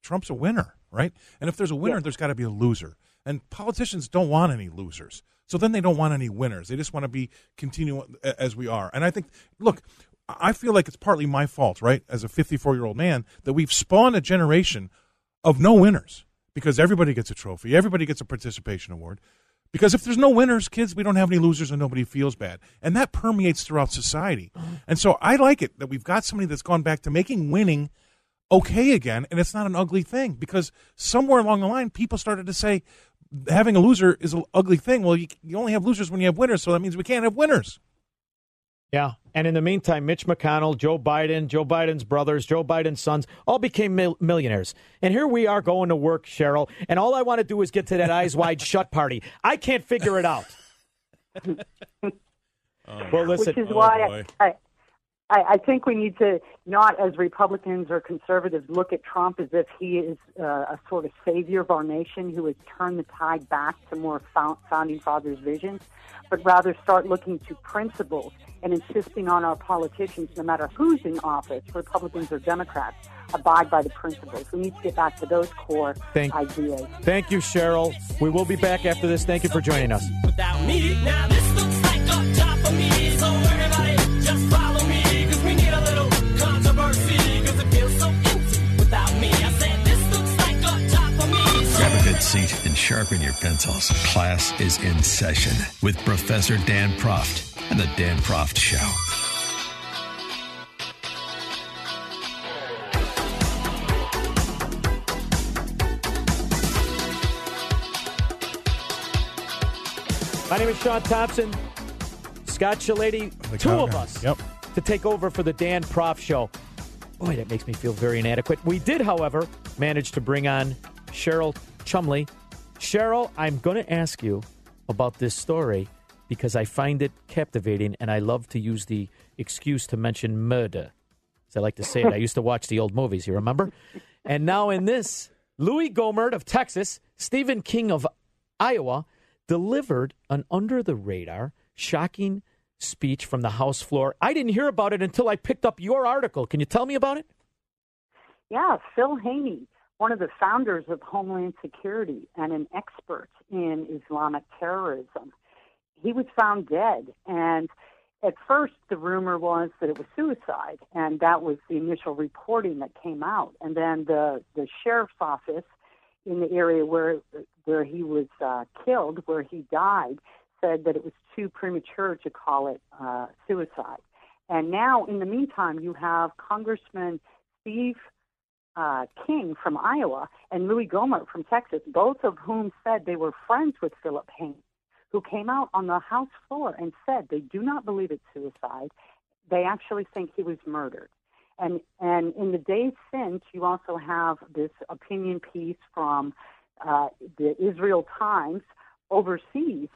Trump's a winner, right? And if there's a winner, there's got to be a loser. And politicians don't want any losers. So then they don't want any winners. They just want to be continue as we are. And I think, look, I feel like it's partly my fault, right? As a 54 year old man, that we've spawned a generation of no winners because everybody gets a trophy, everybody gets a participation award. Because if there's no winners, kids, we don't have any losers and nobody feels bad. And that permeates throughout society. Mm-hmm. And so I like it that we've got somebody that's gone back to making winning okay again. And it's not an ugly thing because somewhere along the line, people started to say having a loser is an ugly thing. Well, you, you only have losers when you have winners. So that means we can't have winners. Yeah. And in the meantime, Mitch McConnell, Joe Biden, Joe Biden's brothers, Joe Biden's sons all became mil- millionaires. And here we are going to work, Cheryl. And all I want to do is get to that eyes wide shut party. I can't figure it out. well, listen. Which is Oh, why boy. I, I, I I think we need to not, as Republicans or conservatives, look at Trump as if he is uh, a sort of savior of our nation who has turned the tide back to more found, founding fathers' visions, but rather start looking to principles and insisting on our politicians, no matter who's in office, Republicans or Democrats, abide by the principles. We need to get back to those core Thank- ideas. Thank you, Cheryl. We will be back after this. Thank you for joining us. Seat and sharpen your pencils. Class is in session with Professor Dan Proft and the Dan Proft Show. My name is Shaun Thompson. Scott Shellady, The two of guy. us Yep. to take over for the Dan Proft Show. Boy, that makes me feel very inadequate. We did, however, manage to bring on Cheryl Chumley. Cheryl, I'm going to ask you about this story because I find it captivating and I love to use the excuse to mention murder. As I like to say it, I used to watch the old movies, you remember? And now in this, Louis Gohmert of Texas, Stephen King of Iowa, delivered an under the radar, shocking speech from the House floor. I didn't hear about it until I picked up your article. Can you tell me about it? Yeah, Phil Haney, one of the founders of Homeland Security and an expert in Islamic terrorism. He was found dead. And at first, the rumor was that it was suicide, and that was the initial reporting that came out. And then the, the sheriff's office in the area where where he was uh, killed, where he died, said that it was too premature to call it uh, suicide. And now, in the meantime, you have Congressman Steve uh, King from Iowa and Louis Gohmert from Texas, both of whom said they were friends with Philip Haney, who came out on the House floor and said they do not believe it's suicide. They actually think he was murdered. And and in the days since, you also have this opinion piece from uh, the Israel Times overseas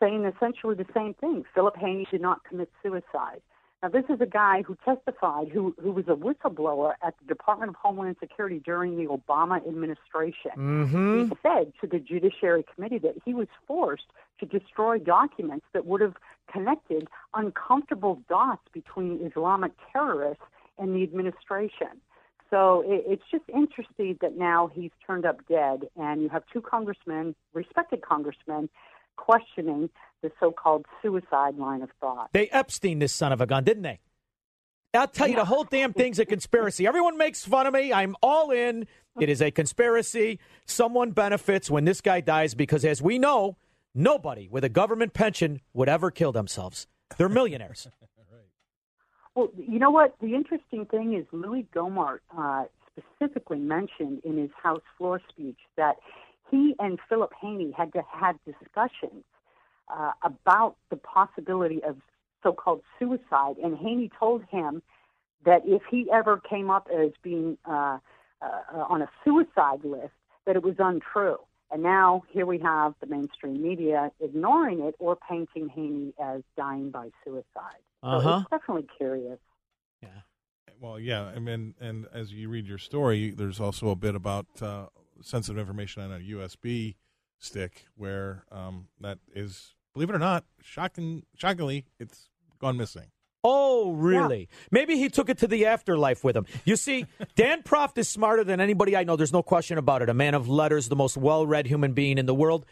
saying essentially the same thing. Philip Haney did not commit suicide. Now, this is a guy who testified, who, who was a whistleblower at the Department of Homeland Security during the Obama administration. Mm-hmm. He said to the Judiciary Committee that he was forced to destroy documents that would have connected uncomfortable dots between Islamic terrorists and the administration. So it, it's just interesting that now he's turned up dead, and you have two congressmen, respected congressmen, questioning the so-called suicide line of thought. They Epstein this son of a gun, didn't they? I'll tell you, the whole damn thing's a conspiracy. Everyone makes fun of me. I'm all in. It is a conspiracy. Someone benefits when this guy dies because, as we know, nobody with a government pension would ever kill themselves. They're millionaires. Well, you know what? The interesting thing is Louis Gohmert uh, specifically mentioned in his House floor speech that he and Philip Haney had to had discussions uh, about the possibility of so-called suicide, and Haney told him that if he ever came up as being uh, uh, on a suicide list, that it was untrue. And now here we have the mainstream media ignoring it or painting Haney as dying by suicide. So Uh-huh. it's definitely curious. Yeah. Well, yeah, I mean, and as you read your story, there's also a bit about uh, sensitive information on a USB stick where um, that is, believe it or not, shocking, shockingly, it's gone missing. Oh, really? Maybe he took it to the afterlife with him. You see, Dan Proft is smarter than anybody I know. There's no question about it. A man of letters, the most well read human being in the world.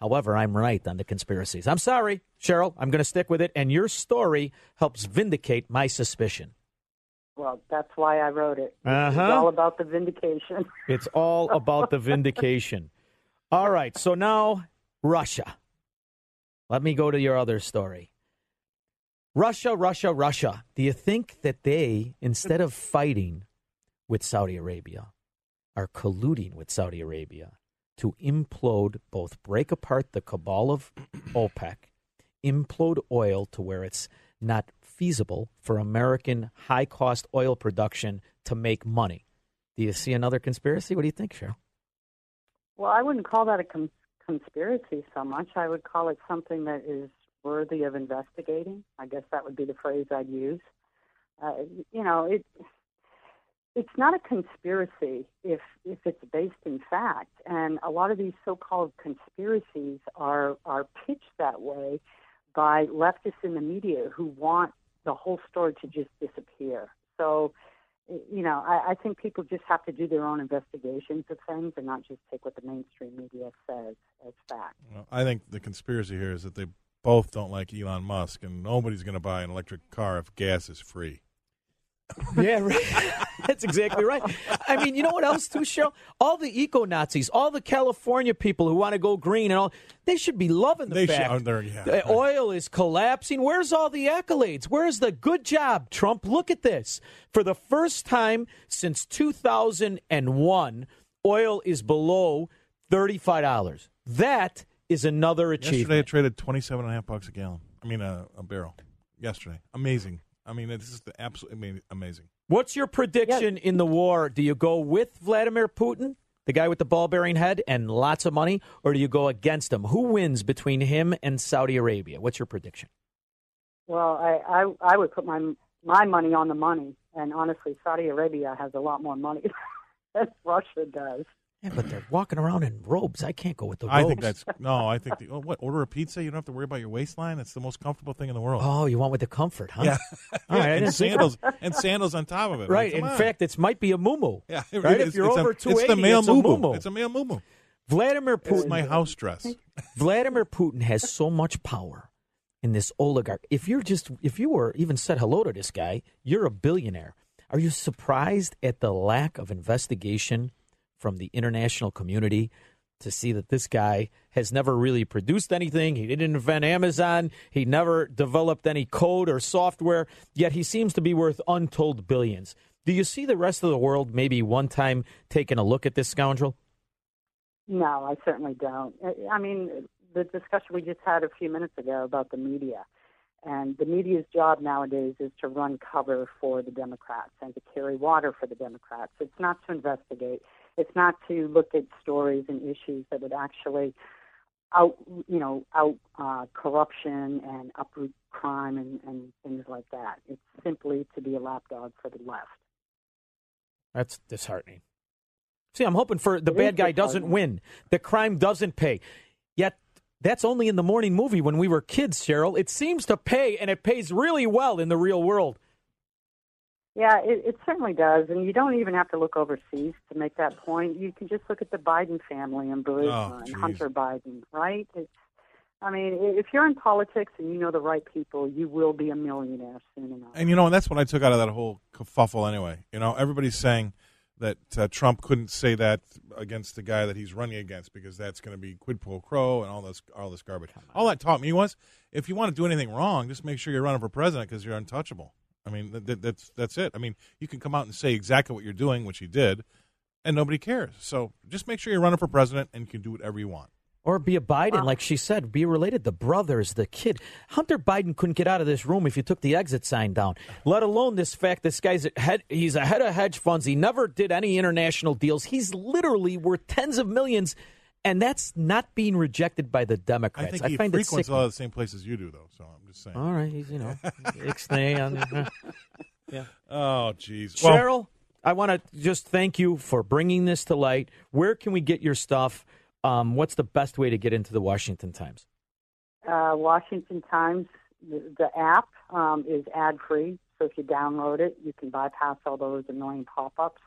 However, I'm right on the conspiracies. I'm sorry, Cheryl. I'm going to stick with it. And your story helps vindicate my suspicion. Well, that's why I wrote it. It's Uh-huh. all about the vindication. It's all about the vindication. All right. So now, Russia. Let me go to your other story. Russia, Russia, Russia. Do you think that they, instead of fighting with Saudi Arabia, are colluding with Saudi Arabia to implode, both break apart the cabal of OPEC, implode oil to where it's not feasible for American high cost oil production to make money? Do you see another conspiracy? What do you think, Cheryl? Well, I wouldn't call that a con- conspiracy so much. I would call it something that is worthy of investigating. I guess that would be the phrase I'd use. Uh, you know, it it's not a conspiracy if if it's based in fact, and a lot of these so-called conspiracies are are pitched that way by leftists in the media who want the whole story to just disappear. So you know, I, I think people just have to do their own investigations of things and not just take what the mainstream media says as fact. Well, I think the conspiracy here is that they both don't like Elon Musk, and nobody's going to buy an electric car if gas is free. Yeah, right. That's exactly right. I mean, you know what else too, Cheryl? All the eco Nazis, all the California people who want to go green and all, they should be loving the They fact yeah, the right. oil is collapsing. Where's all the accolades? Where's the good job, Trump? Look at this. For the first time since 2001, oil is below $35. That is another Yesterday, achievement. it traded twenty-seven and a half bucks a gallon. I mean, a, a barrel. Yesterday, amazing. I mean, this is the absolutely amazing. What's your prediction in the war? Do you go with Vladimir Putin, the guy with the ball bearing head and lots of money, or do you go against him? Who wins between him and Saudi Arabia? What's your prediction? Well, I, I I would put my my money on the money, and honestly, Saudi Arabia has a lot more money than Russia does. Yeah, but they're walking around in robes. I can't go with the robes. I think that's no. I think the, oh, what order a pizza. You don't have to worry about your waistline. It's the most comfortable thing in the world. Oh, you want with the comfort, huh? Yeah, All right, and sandals and sandals on top of it. Right. Come In on. fact, it might be a muumuu. yeah, it- right. it's- if you're it's a- over it's 280, the male it's a muumuu. muumuu. It's a male muumuu. Vladimir It's Putin. my house dress. Vladimir Putin has so much power in this oligarch. If you're just, if you were even said hello to this guy, you're a billionaire. Are you surprised at the lack of investigation from the international community to see that this guy has never really produced anything. He didn't invent Amazon. He never developed any code or software, yet he seems to be worth untold billions. Do you see the rest of the world maybe one time taking a look at this scoundrel? No, I certainly don't. I- mean, the discussion we just had a few minutes ago about the media. And the media's job nowadays is to run cover for the Democrats and to carry water for the Democrats. It's not to investigate. It's not to look at stories and issues that would actually out, you know, out uh, corruption and uproot crime and, and things like that. It's simply to be a lapdog for the left. That's disheartening. See, I'm hoping for the It bad guy doesn't win. The crime doesn't pay. Yet that's only in the morning movie when we were kids, Cheryl. It seems to pay, and it pays really well in the real world. Yeah, it, it certainly does, and you don't even have to look overseas to make that point. You can just look at the Biden family and Burisma Oh, and geez. Hunter Biden, right? It's, I mean, if you're in politics and you know the right people, you will be a millionaire soon enough. And you know, and that's what I took out of that whole kerfuffle anyway. You know, everybody's saying that uh, Trump couldn't say that against the guy that he's running against because that's going to be quid pro quo and all this all this garbage. All that taught me was if you want to do anything wrong, just make sure you're running for president because you're untouchable. I mean, that, that, that's that's it. I mean, you can come out and say exactly what you're doing, which he did, and nobody cares. So just make sure you're running for president and you can do whatever you want. Or be a Biden, like she said, be related. The brothers, the kid. Hunter Biden couldn't get out of this room if you took the exit sign down. Let alone this fact this guy's a head, he's a head of hedge funds. He never did any international deals. He's literally worth tens of millions, and that's not being rejected by the Democrats. I think he find it frequents a lot of the same places you do, though. So I'm just saying. All right, he's you know, ixnay on. yeah. Oh, jeez. Well, Cheryl, I want to just thank you for bringing this to light. Where can we get your stuff? Um, what's the best way to get into the Washington Times? Uh, Washington Times, the, the app um, is ad free, so if you download it, you can bypass all those annoying pop ups.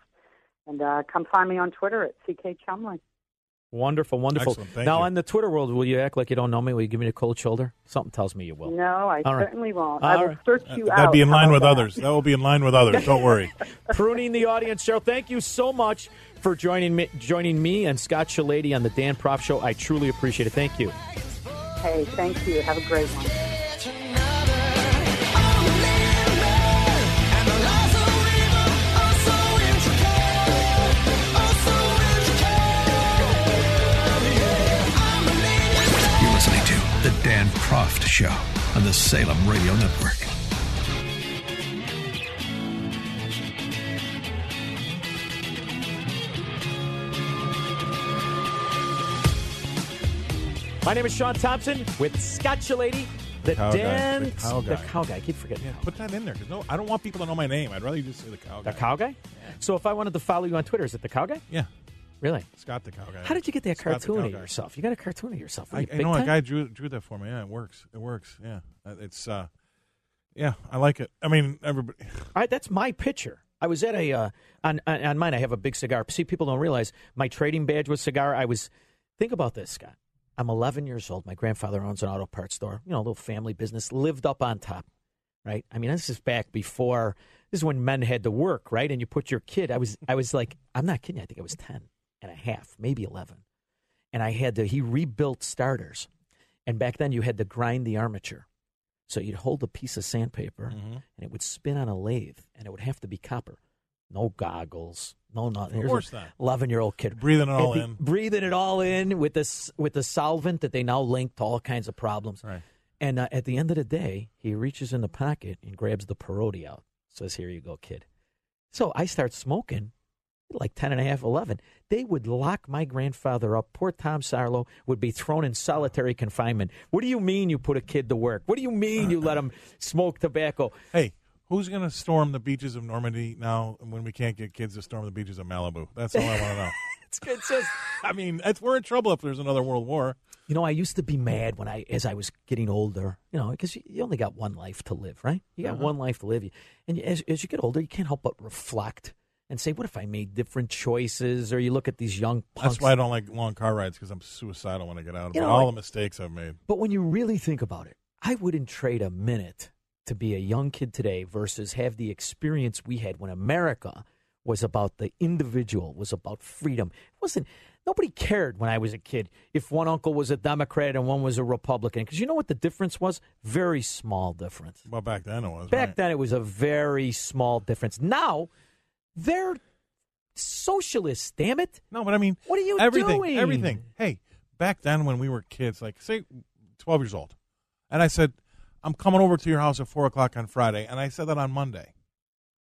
And uh, come find me on Twitter at CK Chumley. Wonderful, wonderful. Thank now, you. in the Twitter world, will you act like you don't know me? Will you give me a cold shoulder? Something tells me you will. No, I All right. certainly won't. All I will right. search uh, you out. that'd be in line with that? others. That will be in line with others. Don't worry. Pruning the audience, Cheryl. Thank you so much for joining me, joining me and Scott Shellady on the Dan Proft Show. I truly appreciate it. Thank you. Hey, thank you. Have a great one. Dan Proft Show on the Salem Radio Network. My name is Shaun Thompson with Scott Shellady, the Cow guy. Dan, The cow the guy. cow guy. I keep forgetting. Yeah, put that in there because no, I don't want people to know my name. I'd rather you just say the cow guy. The cow guy. So, if I wanted to follow you on Twitter, is it the cow guy? Yeah, Really? Scott the cow guy. How did you get that Scott cartoon of guy. yourself? You got a cartoon of yourself. I, you I know a guy drew drew that for me. Yeah, it works. It works. Yeah, Uh, it's uh, yeah, I like it. I mean, everybody. All right, that's my picture. I was at a uh, on, on on mine. I have a big cigar. See, people don't realize my trading badge was cigar. I was. Think about this, Scott. I'm 11 years old. My grandfather owns an auto parts store. You know, a little family business. Lived up on top, right? I mean, this is back before. This is when men had to work, right? And you put your kid. I was. I was like, I'm not kidding. you. I think I was 10 and a half, maybe 11, and I had to. He rebuilt starters, and back then you had to grind the armature. So you'd hold a piece of sandpaper Mm-hmm. and it would spin on a lathe and it would have to be copper. No goggles, no nothing. Of course not. Eleven year old kid Breathing it all in. breathing it all in with this with the solvent that they now link to all kinds of problems. Right. And uh, at the end of the day, he reaches in the pocket and grabs the perotti out. Says, "Here you go, kid." So I start smoking, like 10 and a half, 11. They would lock my grandfather up. Poor Tom Sarlo would be thrown in solitary confinement. What do you mean you put a kid to work? What do you mean you let him smoke tobacco? Hey, who's going to storm the beaches of Normandy now when we can't get kids to storm the beaches of Malibu? That's all I want to know. It's, it's just, I mean, it's, we're in trouble if there's another world war. you know, I used to be mad when I, as I was getting older, you know, because you, you only got one life to live, right? You got Uh-huh. one life to live. And as, as you get older, you can't help but reflect and say, what if I made different choices? Or you look at these young punks. That's why I don't like long car rides because I'm suicidal when I get out. You about know, all I- the mistakes I've made. But when you really think about it, I wouldn't trade a minute to be a young kid today versus have the experience we had when America was about the individual, was about freedom. It wasn't nobody cared when I was a kid if one uncle was a Democrat and one was a Republican because you know what the difference was? Very small difference. Well, back then it was. Back right. then it was a very small difference. Now they're socialists, damn it. No, but I mean, What are you everything, doing? Everything. Hey, back then when we were kids, like say, twelve years old, and I said, "I'm coming over to your house at four o'clock on Friday," and I said that on Monday.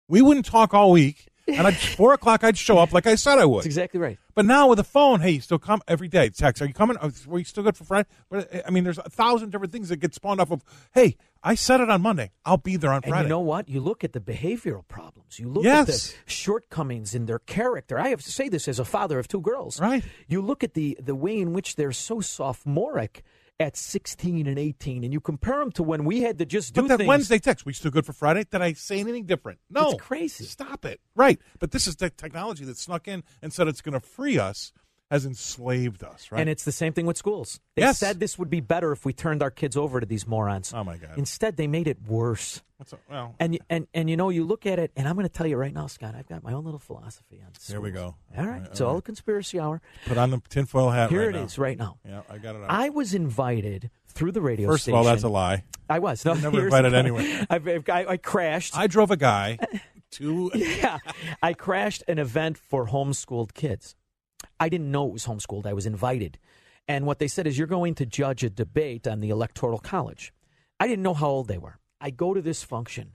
We wouldn't talk all week, and at four o'clock I'd show up like I said I would. That's exactly right. But now with the phone, hey, you still come every day. Text, are you coming? Are you still good for Friday? But uh, I mean, there's a thousand different things that get spawned off of. Hey, I said it on Monday. I'll be there on And Friday. you know what? You look at the behavioral problems. You look Yes. at the shortcomings in their character. I have to say this as a father of two girls. Right. You look at the the way in which they're so sophomoric at 16 and 18, and you compare them to when we had to just do But that things. Wednesday text, we still good for Friday? Did I say anything different? No. It's crazy. Stop it. Right. But this is the technology that snuck in and said it's going to free us, has enslaved us, right? And it's the same thing with schools. They Yes. said this would be better if we turned our kids over to these morons. Oh, my God. Instead, they made it worse. What's? Well, And you- and and you know, you look at it, and I'm going to tell you right now, Scott. I've got my own little philosophy on. Here we go. All right, All right, it's all all right. a conspiracy hour. put on the tinfoil hat Here right it now. is, right now. Yeah, I got it out. I was invited through the radio First of station. all, that's a lie. I was. No, never invited anywhere. I've, I've- I, I crashed. I drove a guy to. yeah, I crashed an event for homeschooled kids. I didn't know it was homeschooled. I was invited, and what they said is you're going to judge a debate on the electoral college. I didn't know how old they were. I go to this function.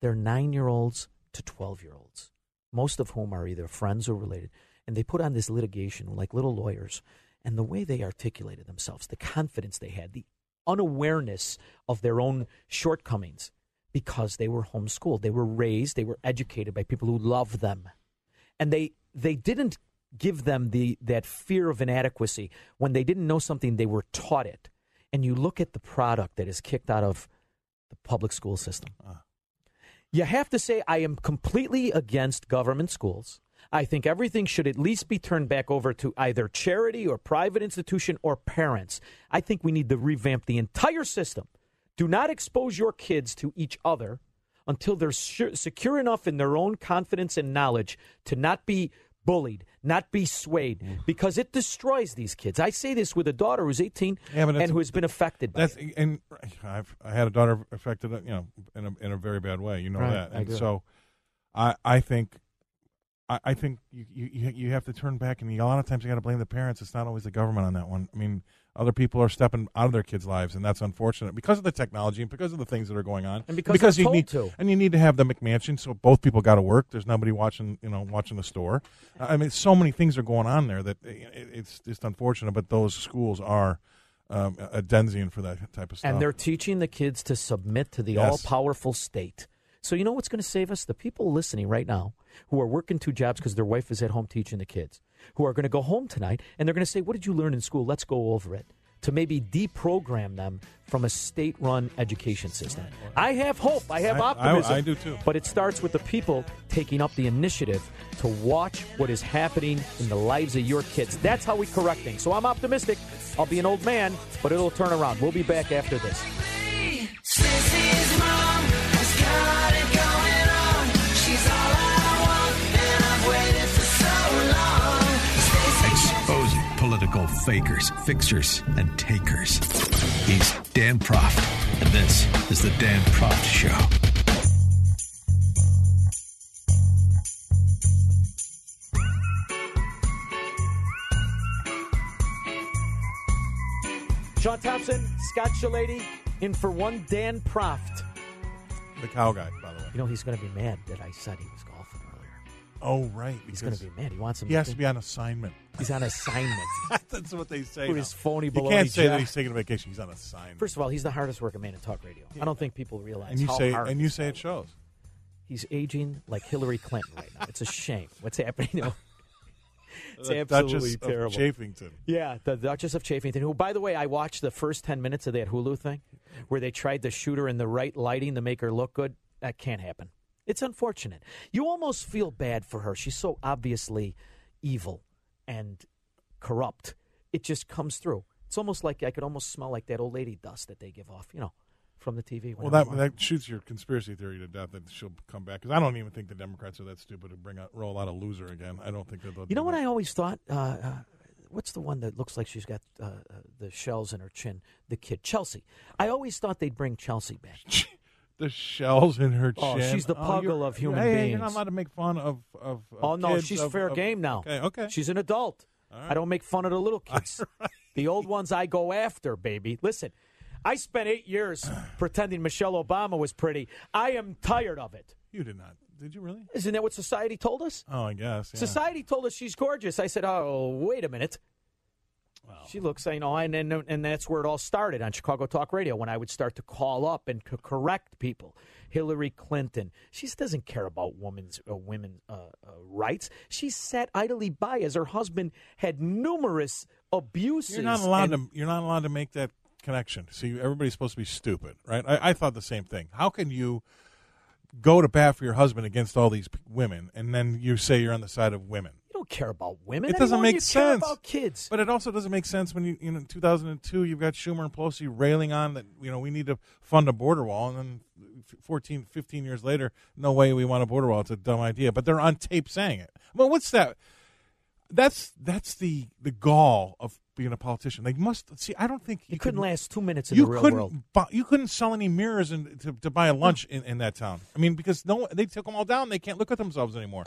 They're nine year olds to twelve year olds, most of whom are either friends or related, and they put on this litigation like little lawyers. And the way they articulated themselves, the confidence they had, the unawareness of their own shortcomings because they were homeschooled. They were raised, they were educated by people who love them. And they they didn't give them the that fear of inadequacy. When they didn't know something, they were taught it. And you look at the product that is kicked out of the public school system. Ah. You have to say I am completely against government schools. I think everything should at least be turned back over to either charity or private institution or parents. I think we need to revamp the entire system. Do not expose your kids to each other until they're su- secure enough in their own confidence and knowledge to not be bullied, not be swayed, Mm. because it destroys these kids. I say this with a daughter who's 18 Yeah, and who has been affected by That's it. and I've I had a daughter affected, you know, in a in a very bad way. You know Right, that, and agree. so I I think I, I think you, you you have to turn back, and a lot of times you got to blame the parents. It's not always the government on that one. I mean, other people are stepping out of their kids' lives, and that's unfortunate because of the technology and because of the things that are going on, And because they're you need to. and you need to have the McMansion, so both people got to work. There's nobody watching, you know, watching the store. I mean, so many things are going on there that it, it's just unfortunate. But those schools are um, a denizen for that type of stuff. And they're teaching the kids to submit to the Yes. all powerful state. So, you know what's going to save us? The people listening right now who are working two jobs because their wife is at home teaching the kids, who are going to go home tonight and they're going to say, What did you learn in school? Let's go over it. To maybe deprogram them from a state run education system. I have hope. I have I- I- optimism. I do too. But it starts with the people taking up the initiative to watch what is happening in the lives of your kids. That's how we correct things. So I'm optimistic. I'll be an old man, but it'll turn around. We'll be back after this. Sissy's political fakers, fixers, and takers. He's Dan Proft, and this is the Dan Proft Show. Shaun Thompson, Scott Shellady, in for one Dan Proft. the cow guy, by the way. You know, he's going to be mad that I said he was golfing earlier. Oh, right. He's going to be mad. He wants him He has to be on assignment. He's on assignment. That's what they say. With now. his phony You baloney can't say that he's taking a vacation. He's on assignment. First of all, he's the hardest working man in talk radio. I don't think people realize and you how say hard and you this say guy it shows. He's aging like Hillary Clinton right now. It's a shame. What's happening? It's The absolutely Duchess of terrible. Chafington. Yeah, the Duchess of Chafington. Who, by the way, I watched the first ten minutes of that Hulu thing, where they tried to shoot her in the right lighting to make her look good. That can't happen. It's unfortunate. You almost feel bad for her. She's so obviously evil and corrupt. It just comes through. It's almost like I could almost smell like that old lady dust that they give off. You know, from the TV. Well, that that shoots your conspiracy theory to death that she'll come back because I don't even think the Democrats are that stupid to bring out roll out a loser again. I don't think that they'll. You know what that. I always thought? Uh, uh, what's the one that looks like she's got uh, uh, the shells in her chin? The kid, Chelsea. I always thought they'd bring Chelsea back. the shells in her Oh, she's the oh, you're- puggle of human hey, You're not allowed to make fun of. of, oh, of Oh no, kids, she's of- fair of- game now. Okay, okay. She's an adult. right. I don't make fun of the little kids. The old ones I go after, baby. Listen, I spent eight years pretending Michelle Obama was pretty. I am tired of it. You did not. Did you really? Isn't that what society told us? Oh, I guess. Yeah. Society told us she's gorgeous. I said, "Oh, wait a minute." She looks, you know, and, and and that's where it all started on Chicago Talk Radio when I would start to call up and to correct people. Hillary Clinton, she doesn't care about women's uh, women's uh, uh, rights. She sat idly by as her husband had numerous abuses. You're not allowed and- to. You're not allowed to make that connection. See, everybody's supposed to be stupid, right? I, I thought the same thing. How can you go to bat for your husband against all these p- women, and then you say you're on the side of women? You don't care about women. It doesn't anymore. make you sense. Care about kids. But it also doesn't make sense when you, you know, in 2002, you've got Schumer and Pelosi railing on that, you know, we need to fund a border wall. And then 14, 15 years later, no way we want a border wall. It's a dumb idea. But they're on tape saying it. Well, what's that? That's that's the, the gall of being a politician. They must see. I don't think You couldn't could- last two minutes in you the real couldn't world. bu- you couldn't sell any mirrors in, to, to buy a lunch in, in that town. I mean, because no, they took them all down. They can't look at themselves anymore.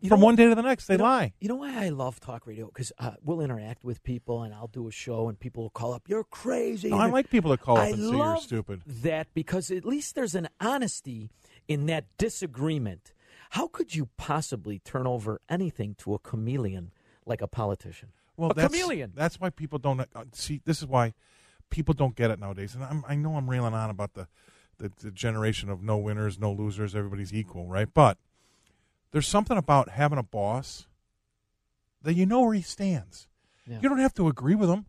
You From one day to the next, they you know, lie. You know why I love talk radio? Because uh, we'll interact with people, and I'll do a show, and people will call up. You're crazy. No, I like people to call up I and say you're stupid. That because at least there's an honesty in that disagreement. How could you possibly turn over anything to a chameleon like a politician? Well, a that's, chameleon. That's why people don't uh, see. This is why people don't get it nowadays. And I'm, I know I'm railing on about the, the the generation of no winners, no losers. Everybody's equal, right? But there's something about having a boss that you know where he stands. Yeah. You don't have to agree with him,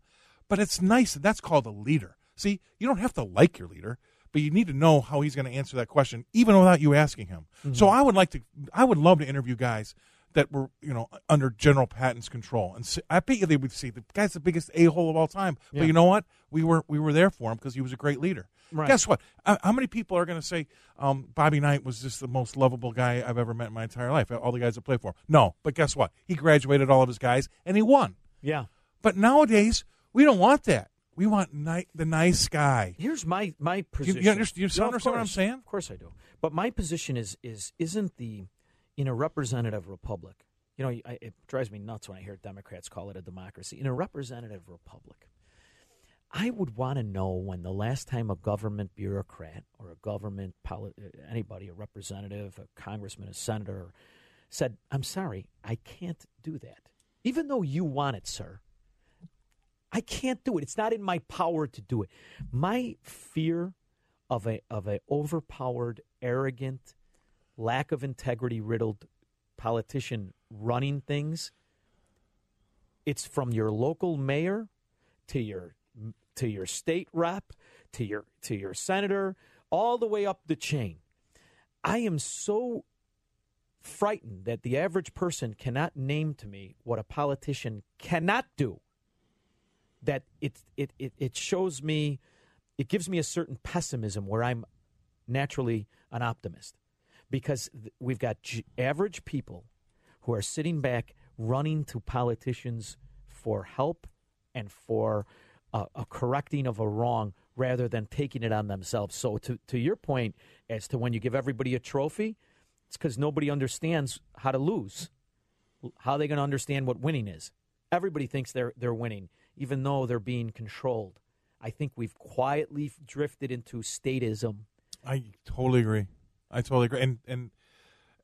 but it's nice. That's called a leader. See, you don't have to like your leader, but you need to know how he's going to answer that question, even without you asking him. So I would like to. I would love to interview guys that were, you know, under General Patton's control, and I bet you they would see the guy's the biggest a hole of all time. Yeah. But you know what? We were we were there for him because he was a great leader. Right. Guess what? Uh, how many people are going to say um, Bobby Knight was just the most lovable guy I've ever met in my entire life? All the guys that played for him. No, but guess what? He graduated all of his guys and he won. Yeah. But nowadays we don't want that. We want ni- the nice guy. Here's my my you position. understand- you No, understand what I'm saying? Of course I do. But my position is is isn't the in a representative republic. You know, I, it drives me nuts when I hear Democrats call it a democracy. In a representative republic, I would want to know when the last time a government bureaucrat or a government poli- uh, anybody, a representative, a congressman, a senator, said, "I'm sorry, I can't do that," even though you want it, sir. I can't do it. It's not in my power to do it. My fear of a of a overpowered, arrogant, lack of integrity riddled politician running things. It's from your local mayor to your to your state rep to your to your senator all the way up the chain. I am so frightened that the average person cannot name to me what a politician cannot do that it it it, it shows me it gives me a certain pessimism where I'm naturally an optimist because we've got average people who are sitting back running to politicians for help and for a correcting of a wrong rather than taking it on themselves. So to to your point as to when you give everybody a trophy, it's because nobody understands how to lose. How are they going to understand what winning is? Everybody thinks they're they're winning, even though they're being controlled. I think we've quietly drifted into statism. I totally agree. I totally agree. And and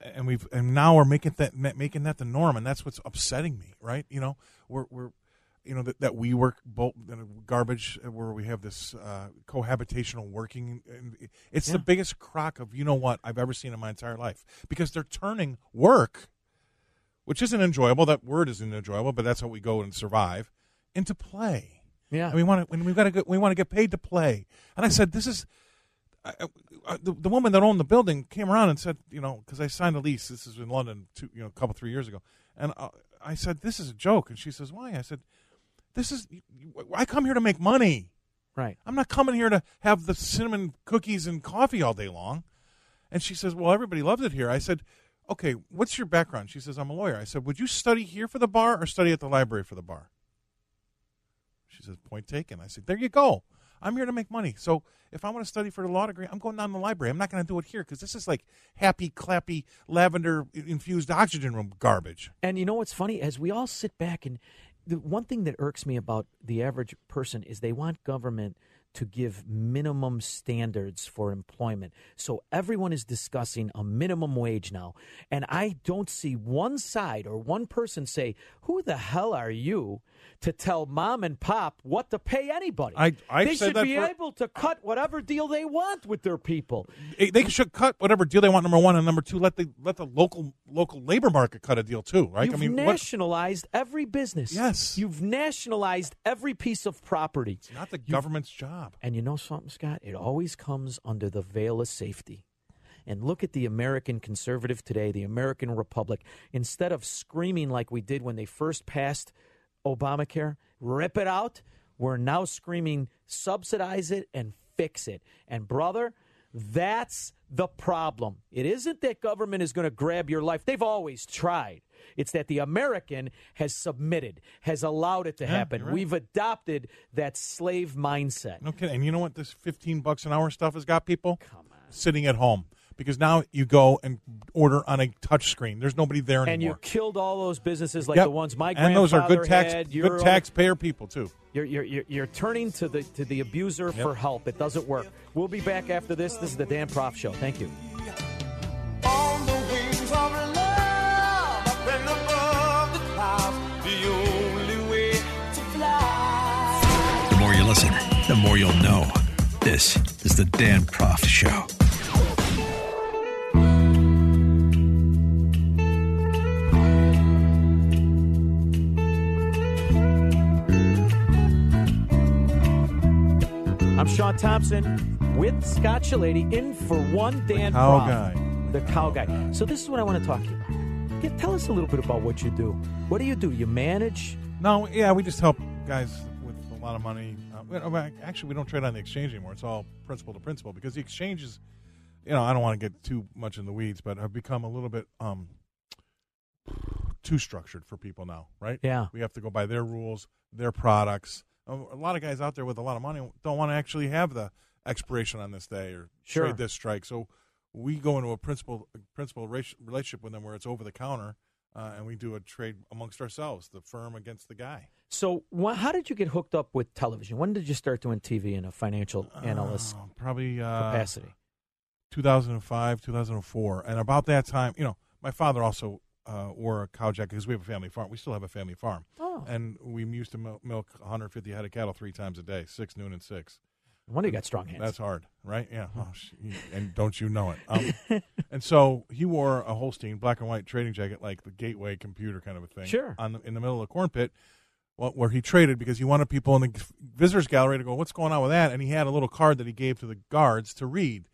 and we've and now we're making that making that the norm, and that's what's upsetting me. Right? You know, we're we're you know that, that we work bolt garbage where we have this uh, cohabitational working. And it's Yeah. the biggest crock of you know what I've ever seen in my entire life because they're turning work, which isn't enjoyable. That word isn't enjoyable, but that's how we go and survive into play. Yeah. And we want to when we got to we want to get paid to play. And I said, this is I, I, the, the woman that owned the building came around and said, you know, because I signed a lease. This is in London, two, you know, a couple three years ago, and uh, I said, this is a joke. And she says, why? I said, this is I come here to make money. Right. I'm not coming here to have the cinnamon cookies and coffee all day long. And she says, Well, everybody loves it here. I said, Okay, what's your background? She says, I'm a lawyer. I said, Would you study here for the bar or study at the library for the bar? She says, Point taken. I said, There you go. I'm here to make money. So if I want to study for the law degree, I'm going down the library. I'm not going to do it here because this is like happy, clappy, lavender infused oxygen room garbage. And you know what's funny? As we all sit back and the one thing that irks me about the average person is they want government to give minimum standards for employment. So everyone is discussing a minimum wage now. And I don't see one side or one person say, Who the hell are you to tell mom and pop what to pay anybody? I- I've they should be for- able to cut whatever deal they want with their people. They- should cut whatever deal they want. Number one and number two, let the let the local local labor market cut a deal too, right? You've I mean, what, nationalized every business. Yes. You've nationalized every piece of property. it's not the government's job. And you know something, Scott? It always comes under the veil of safety. And look at the American conservative today, the American Republic. Instead of screaming like we did when they first passed Obamacare, rip it out, we're now screaming subsidize it and fix it. And brother, that's the problem. It isn't that government is going to grab your life. They've always tried. It's that the American has submitted, has allowed it to happen. right. We've adopted that slave mindset. Okay. And you know what this 15 bucks an hour stuff has got people? Sitting at home. Because now you go and order on a touch screen. There's nobody there anymore. And you killed all those businesses like Yep. the ones my And those are good tax had. good You're- taxpayer people too. You're, you're, you're, you're turning to the to the abuser for help. It doesn't work. We'll be back after this. This is the Dan Proft Show. Thank you. On the wings of love, and above the clouds, the only way to fly. The more you listen, the more you'll know. This is the Dan Proft Show. I'm Shaun Thompson with Scott Shellady in for one Dan cow Proft, guy. The cow guy. So this is what I want to talk to you about. Get, tell us a little bit about what you do. What do you do? You manage? No, yeah, we just help guys with a lot of money. Uh, we- actually, we don't trade on the exchange anymore. It's all principal to principal because the exchanges, you know, I don't want to get too much in the weeds, but I've become a little bit um, too structured for people now, right? Yeah. We have to go by their rules, their products. A lot of guys out there with a lot of money don't want to actually have the expiration on this day or Sure. trade this strike. So we go into a principal principal relationship with them where it's over the counter, uh, and we do a trade amongst ourselves, the firm against the guy. So wh- how did you get hooked up with television? When did you start doing TV in a financial analyst Oh, probably uh, capacity? 2005, 2004, and about that time, you know, my father also uh, wore a cow jacket because we have a family farm. We still have a family farm, Oh. and we used to milk, milk 150 head of cattle three times a day, six, noon, and six. No wonder you got strong hands. That's hard, right? Yeah. Oh, and don't you know it? Um, and so he wore a Holstein black and white trading jacket, like the Gateway computer kind of a thing. Sure. On the, in the middle of the corn pit, well, where he traded because he wanted people in the visitors gallery to go, "What's going on with that?" And he had a little card that he gave to the guards to read,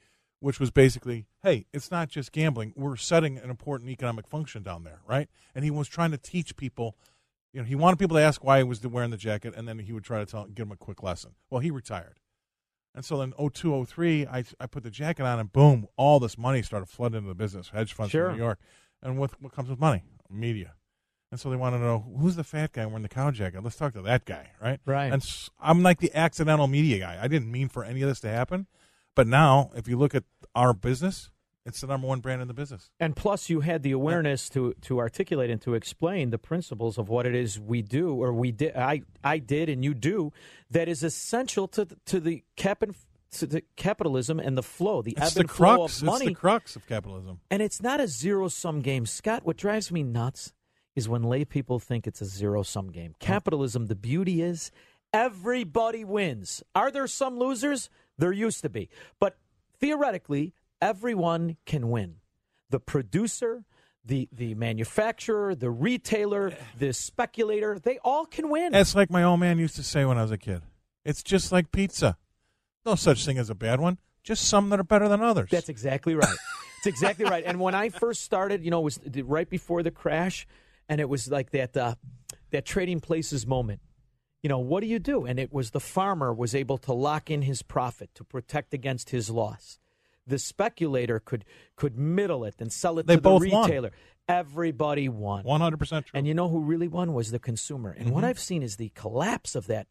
which was basically, "Hey, it's not just gambling. We're setting an important economic function down there, right?" And he was trying to teach people. You know, he wanted people to ask why he was wearing the jacket, and then he would try to tell, give them a quick lesson. Well, he retired. And so then 02, 03, I, I put the jacket on and boom, all this money started flooding into the business, hedge funds Sure. from New York. And what, what comes with money? Media. And so they want to know who's the fat guy wearing the cow jacket? Let's talk to that guy, right? Right. And I'm like the accidental media guy. I didn't mean for any of this to happen. But now, if you look at our business, it's the number one brand in the business. And plus, you had the awareness to to articulate and to explain the principles of what it is we do, or we did. I I did, and you do. That is essential to the, to the cap and to the capitalism and the flow, the It's ebb the and flow crux. of money. It's the crux of capitalism. And it's not a zero sum game. Scott, what drives me nuts is when lay people think it's a zero sum game. Mm. Capitalism, the beauty is everybody wins. Are there some losers? There used to be. But theoretically, everyone can win. The producer, the, the manufacturer, the retailer, the speculator, they all can win. It's like my old man used to say when I was a kid. It's just like pizza. No such thing as a bad one. Just some that are better than others. That's exactly right. It's exactly right. And when I first started, you know, it was right before the crash, and it was like that uh, that trading places moment. You know, what do you do? And it was the farmer was able to lock in his profit to protect against his loss. The speculator could could middle it and sell it They to the both won. retailer. Everybody won. 100% true. And you know who really won was the consumer. And what Mhm. I've seen is the collapse of that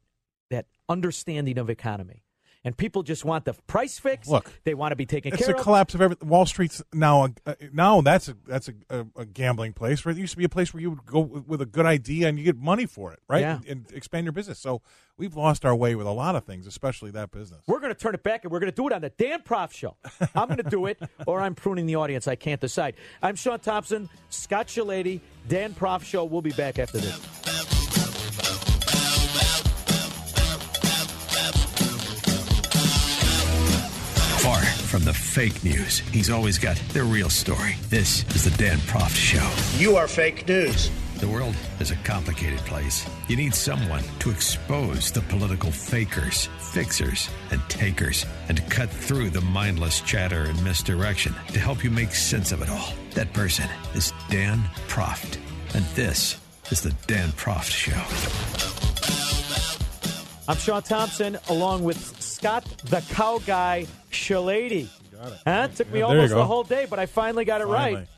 that understanding of economy. And people just want the price fix. Look, they want to be taken It's a of. collapse of everything. Wall Street's now uh, now that's a that's a, a, a gambling place. Right? It used to be a place where you would go with, with a good idea and you get money for it, right? Yeah. And, and expand your business. So we've lost our way with a lot of things, especially that business. We're going to turn it back and we're going to do it on the Dan Proft Show. I'm going to do it or I'm pruning the audience. I can't decide. I'm Shaun Thompson, Scott Shellady, Dan Proft Show. We'll be back after this. From the fake news, he's always got the real story. This is the Dan Proft Show. You are fake news. The world is a complicated place. You need someone to expose the political fakers, fixers, and takers, and to cut through the mindless chatter and misdirection to help you make sense of it all. That person is Dan Proft. And this is the Dan Proft Show. I'm Shaun Thompson along with Scott the Cow Guy Shellady. Got it. Huh? Took me Yeah, almost the whole day, but I finally got it Finally. right.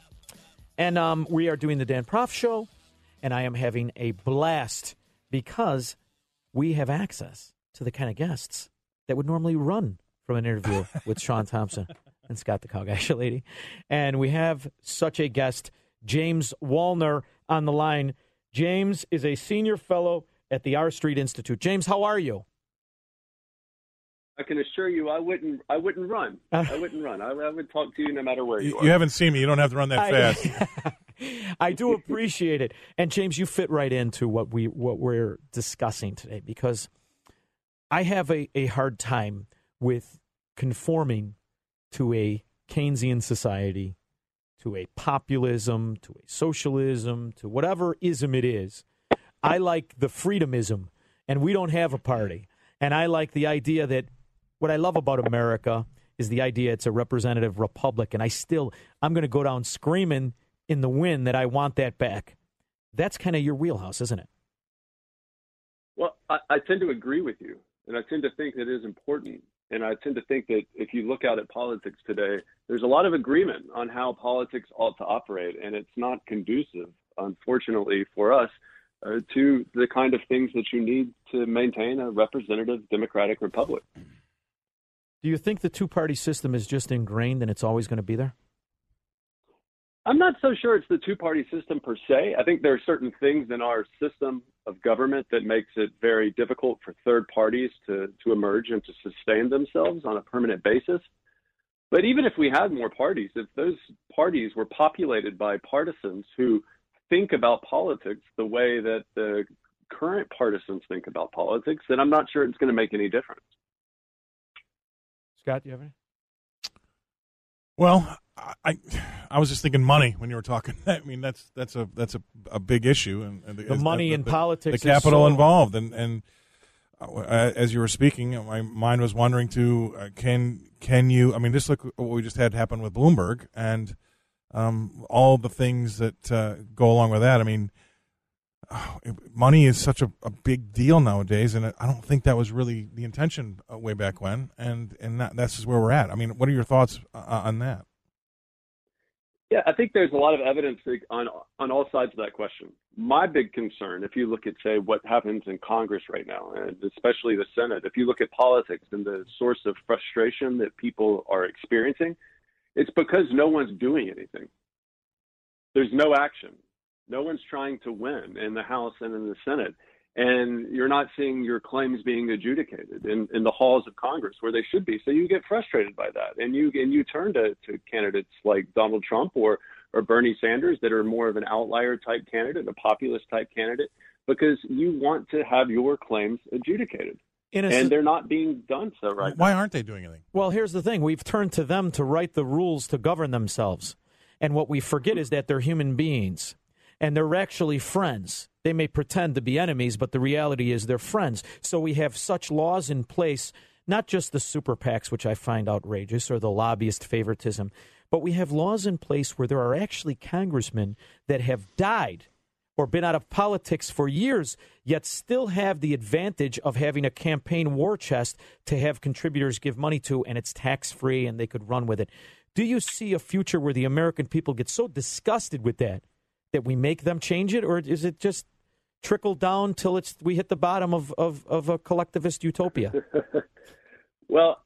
And um, we are doing the Dan Proft Show, and I am having a blast because we have access to the kind of guests that would normally run from an interview with Shaun Thompson and Scott the Cowguy Lady. And we have such a guest, James Wallner, on the line. James is a senior fellow at the R Street Institute. James, how are you? I can assure you, I wouldn't. I wouldn't run. I wouldn't run. I, I would talk to you no matter where you, You, are. you haven't seen me. You don't have to run that I- fast. I do appreciate it. And James, you fit right into what we what we're discussing today because I have a, a hard time with conforming to a Keynesian society, to a populism, to a socialism, to whatever ism it is. I like the freedomism, and we don't have a party. And I like the idea that what I love about America is the idea it's a representative republic, and I still I'm going to go down screaming in the wind that I want that back. That's kind of your wheelhouse, isn't it? Well, I, I tend to agree with you, and I tend to think that it is important. And I tend to think that if you look out at politics today, there's a lot of agreement on how politics ought to operate, and it's not conducive, unfortunately, for us uh, to the kind of things that you need to maintain a representative democratic republic. Do you think the two party system is just ingrained and it's always going to be there? I'm not so sure it's the two party system per se. I think there are certain things in our system of government that makes it very difficult for third parties to, to emerge and to sustain themselves on a permanent basis. But even if we had more parties, if those parties were populated by partisans who think about politics the way that the current partisans think about politics, then I'm not sure it's going to make any difference. Scott, do you have any? Well, I I was just thinking money when you were talking. I mean, that's that's a that's a, a big issue, and, and The money in politics the is capital so- involved, and and uh, as you were speaking, my mind was wandering to uh, can can you? I mean, just look what we just had happen with Bloomberg, and um, all the things that uh, go along with that. I mean, uh, money is such a, a big deal nowadays, and I don't think that was really the intention uh, way back when, and and that, that's just where we're at. I mean, what are your thoughts uh, on that? Yeah, I think there's a lot of evidence on on all sides of that question. My big concern, if you look at say what happens in Congress right now, and especially the Senate, if you look at politics and the source of frustration that people are experiencing, it's because no one's doing anything. There's no action. No one's trying to win in the House and in the Senate. And you're not seeing your claims being adjudicated in, in the halls of Congress where they should be. So you get frustrated by that. And you and you turn to, to candidates like Donald Trump or, or Bernie Sanders that are more of an outlier type candidate, a populist type candidate, because you want to have your claims adjudicated. And s- they're not being done so right Why aren't they doing anything? Well, here's the thing we've turned to them to write the rules to govern themselves. And what we forget is that they're human beings and they're actually friends. They may pretend to be enemies, but the reality is they're friends. So we have such laws in place, not just the super PACs, which I find outrageous, or the lobbyist favoritism, but we have laws in place where there are actually congressmen that have died or been out of politics for years, yet still have the advantage of having a campaign war chest to have contributors give money to, and it's tax free and they could run with it. Do you see a future where the American people get so disgusted with that that we make them change it, or is it just trickle down till it's we hit the bottom of, of, of a collectivist utopia? Well,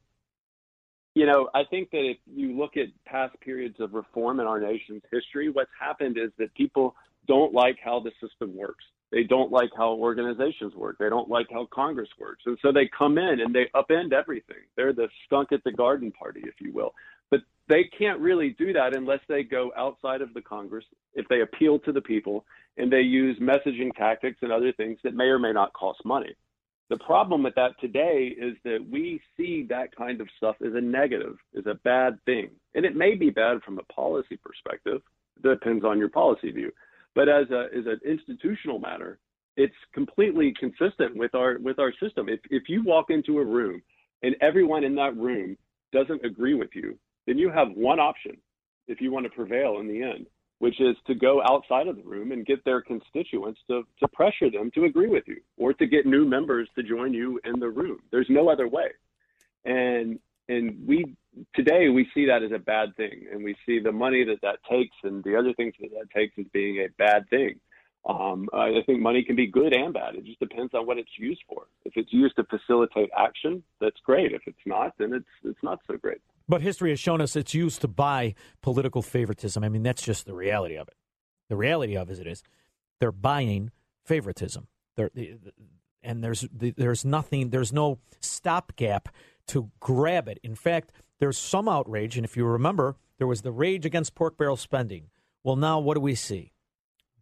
you know, I think that if you look at past periods of reform in our nation's history, what's happened is that people don't like how the system works. They don't like how organizations work. They don't like how Congress works. And so they come in and they upend everything. They're the skunk at the garden party, if you will. But they can't really do that unless they go outside of the Congress, if they appeal to the people and they use messaging tactics and other things that may or may not cost money. The problem with that today is that we see that kind of stuff as a negative, as a bad thing. And it may be bad from a policy perspective, depends on your policy view. But as a as an institutional matter, it's completely consistent with our with our system. If if you walk into a room and everyone in that room doesn't agree with you, then you have one option if you want to prevail in the end, which is to go outside of the room and get their constituents to, to pressure them to agree with you or to get new members to join you in the room. There's no other way. And and we today we see that as a bad thing and we see the money that that takes and the other things that that takes as being a bad thing. Um, I think money can be good and bad. It just depends on what it's used for. If it's used to facilitate action, that's great. If it's not, then it's it's not so great. But history has shown us it's used to buy political favoritism. I mean, that's just the reality of it. The reality of it is they're buying favoritism. They're, and there's there's nothing, there's no stopgap to grab it. In fact, there's some outrage, and if you remember, there was the rage against pork barrel spending. Well, now what do we see?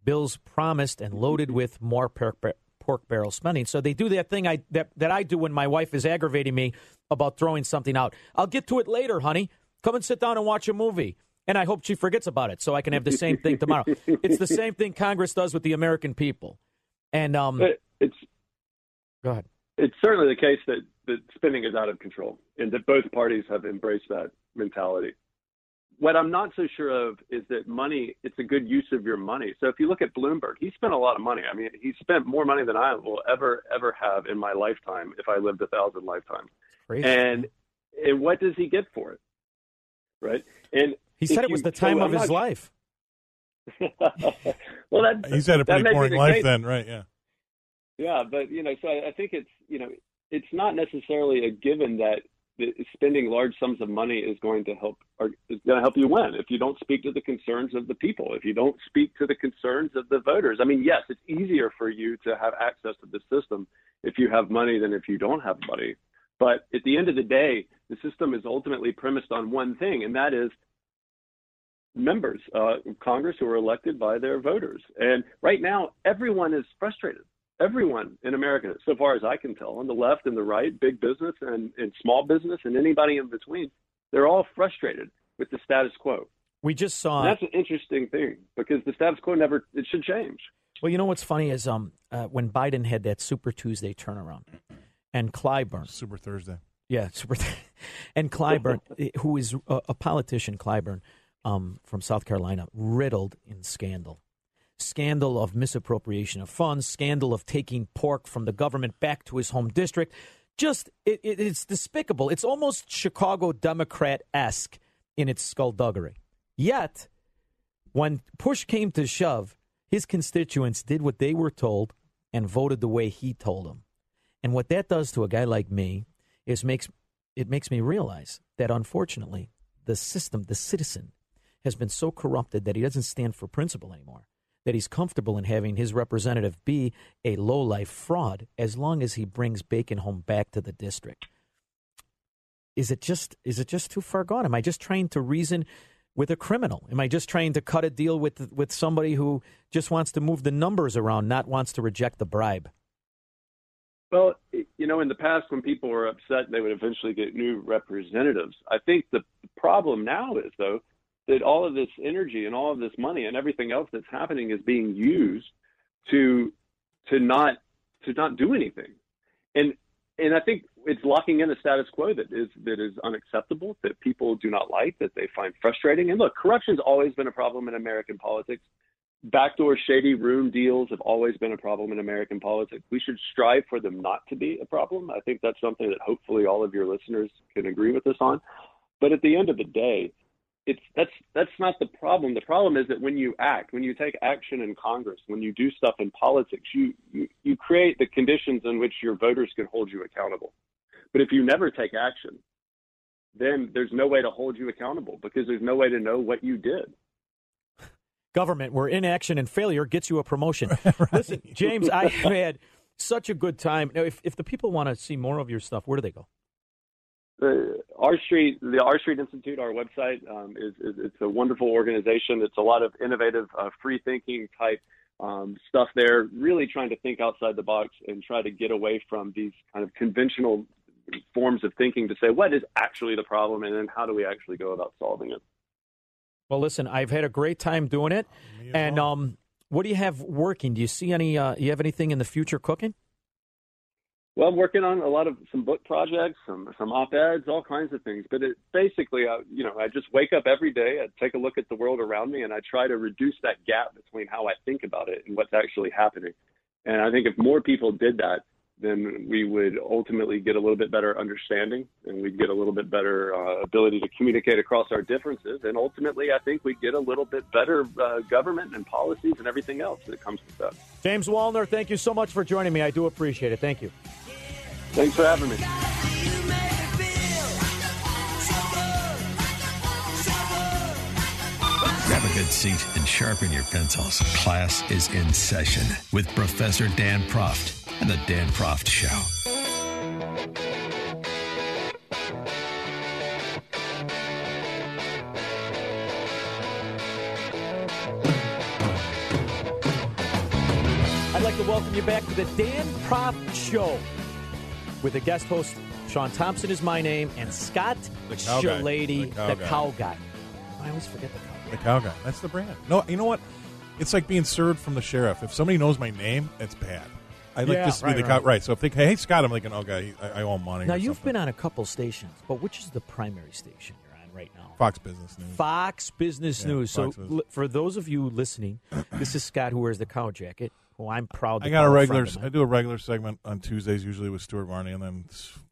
Bills promised and loaded with more pork, pork barrel spending. So they do that thing I that, that I do when my wife is aggravating me about throwing something out. I'll get to it later, honey. Come and sit down and watch a movie. And I hope she forgets about it so I can have the same thing tomorrow. it's the same thing Congress does with the American people. And um, it's go ahead. It's certainly the case that that spending is out of control, and that both parties have embraced that mentality. What I'm not so sure of is that money, it's a good use of your money. So if you look at Bloomberg, he spent a lot of money. I mean, he spent more money than I will ever, ever have in my lifetime if I lived a thousand lifetimes. Crazy. And and what does he get for it? Right? And he said it was you- the time so of I'm his not- life. well, that He's had a pretty may boring the life case. then, right? Yeah. Yeah, but you know, so I, I think it's you know, it's not necessarily a given that that spending large sums of money is going to help or is going to help you win if you don't speak to the concerns of the people, if you don't speak to the concerns of the voters. I mean, yes, it's easier for you to have access to the system if you have money than if you don't have money. But at the end of the day, the system is ultimately premised on one thing, and that is members uh, of Congress who are elected by their voters. And right now, everyone is frustrated. Everyone in America, so far as I can tell, on the left and the right, big business and, and small business, and anybody in between, they're all frustrated with the status quo. We just saw. And that's an interesting thing because the status quo never it should change. Well, you know what's funny is um uh, when Biden had that Super Tuesday turnaround, and Clyburn, Super Thursday. yeah, Super, Thursday. and Clyburn, who is a, a politician, Clyburn, um, from South Carolina, riddled in scandal, scandal of misappropriation of funds, scandal of taking pork from the government back to his home district. Just it, it, it's despicable. It's almost Chicago Democrat esque in its skullduggery. Yet, when push came to shove, his constituents did what they were told and voted the way he told them. And what that does to a guy like me is makes it makes me realize that unfortunately the system, the citizen, has been so corrupted that he doesn't stand for principle anymore. That he's comfortable in having his representative be a low-life fraud as long as he brings bacon home back to the district. Is it just is it just too far gone? Am I just trying to reason with a criminal? Am I just trying to cut a deal with with somebody who just wants to move the numbers around, not wants to reject the bribe? Well, you know, in the past, when people were upset, they would eventually get new representatives. I think the problem now is, though, that all of this energy and all of this money and everything else that's happening is being used to to not to not do anything. And and I think it's locking in a status quo that is that is unacceptable, that people do not like, that they find frustrating. And look, corruption's always been a problem in American politics. backdoor shady room deals have always been a problem in American politics. We should strive for them not to be a problem. I think that's something that hopefully all of your listeners can agree with us on. But at the end of the day, it's that's that's not the problem. The problem is that when you act, when you take action in Congress, when you do stuff in politics, you you, you create the conditions in which your voters can hold you accountable. But if you never take action, then there's no way to hold you accountable because there's no way to know what you did. Government where inaction and failure gets you a promotion. Listen, James, I had such a good time. Now, if if the people want to see more of your stuff, where do they go? The R Street, the R Street Institute, our website um, is, is it's a wonderful organization. It's a lot of innovative, uh, free thinking type um, stuff there. Really trying to think outside the box and try to get away from these kind of conventional forms of thinking to say what is actually the problem and then how do we actually go about solving it. Well, listen, I've had a great time doing it. And um, what do you have working? Do you see any? Uh, you have anything in the future cooking? Well, I'm working on a lot of some book projects, some some op-eds, all kinds of things. But it basically, uh, you know, I just wake up every day, I take a look at the world around me, and I try to reduce that gap between how I think about it and what's actually happening. And I think if more people did that, then we would ultimately get a little bit better understanding, and we'd get a little bit better uh, ability to communicate across our differences. And ultimately, I think we'd get a little bit better uh, government and policies and everything else that comes with that. James Wallner, thank you so much for joining me. I do appreciate it. Thank you. Thanks for having me. Grab a good seat and sharpen your pencils. Class is in session with Professor Dan Proft and the Dan Proft Show. I'd like to welcome you back to the Dan Proft Show with a guest host. Shaun Thompson is my name, and Scott guy. Shellady, The cow the guy. cow guy. I always forget the cow guy. The cow guy. That's the brand. No, you know what? It's like being served from the sheriff. If somebody knows my name, it's bad. I like Yeah, this to right, be the right. cow. Right. So if they hey Scott, I'm like, oh guy, I, I owe money. Now you've something. been on a couple stations, but which is the primary station you're on right now? Fox Business News. Fox Business Yeah, News. So Fox Business. l- for those of you listening, this is Scott who wears the cow jacket. Who I'm proud. To I got a regular. I do a regular segment on Tuesdays, usually with Stuart Varney, and then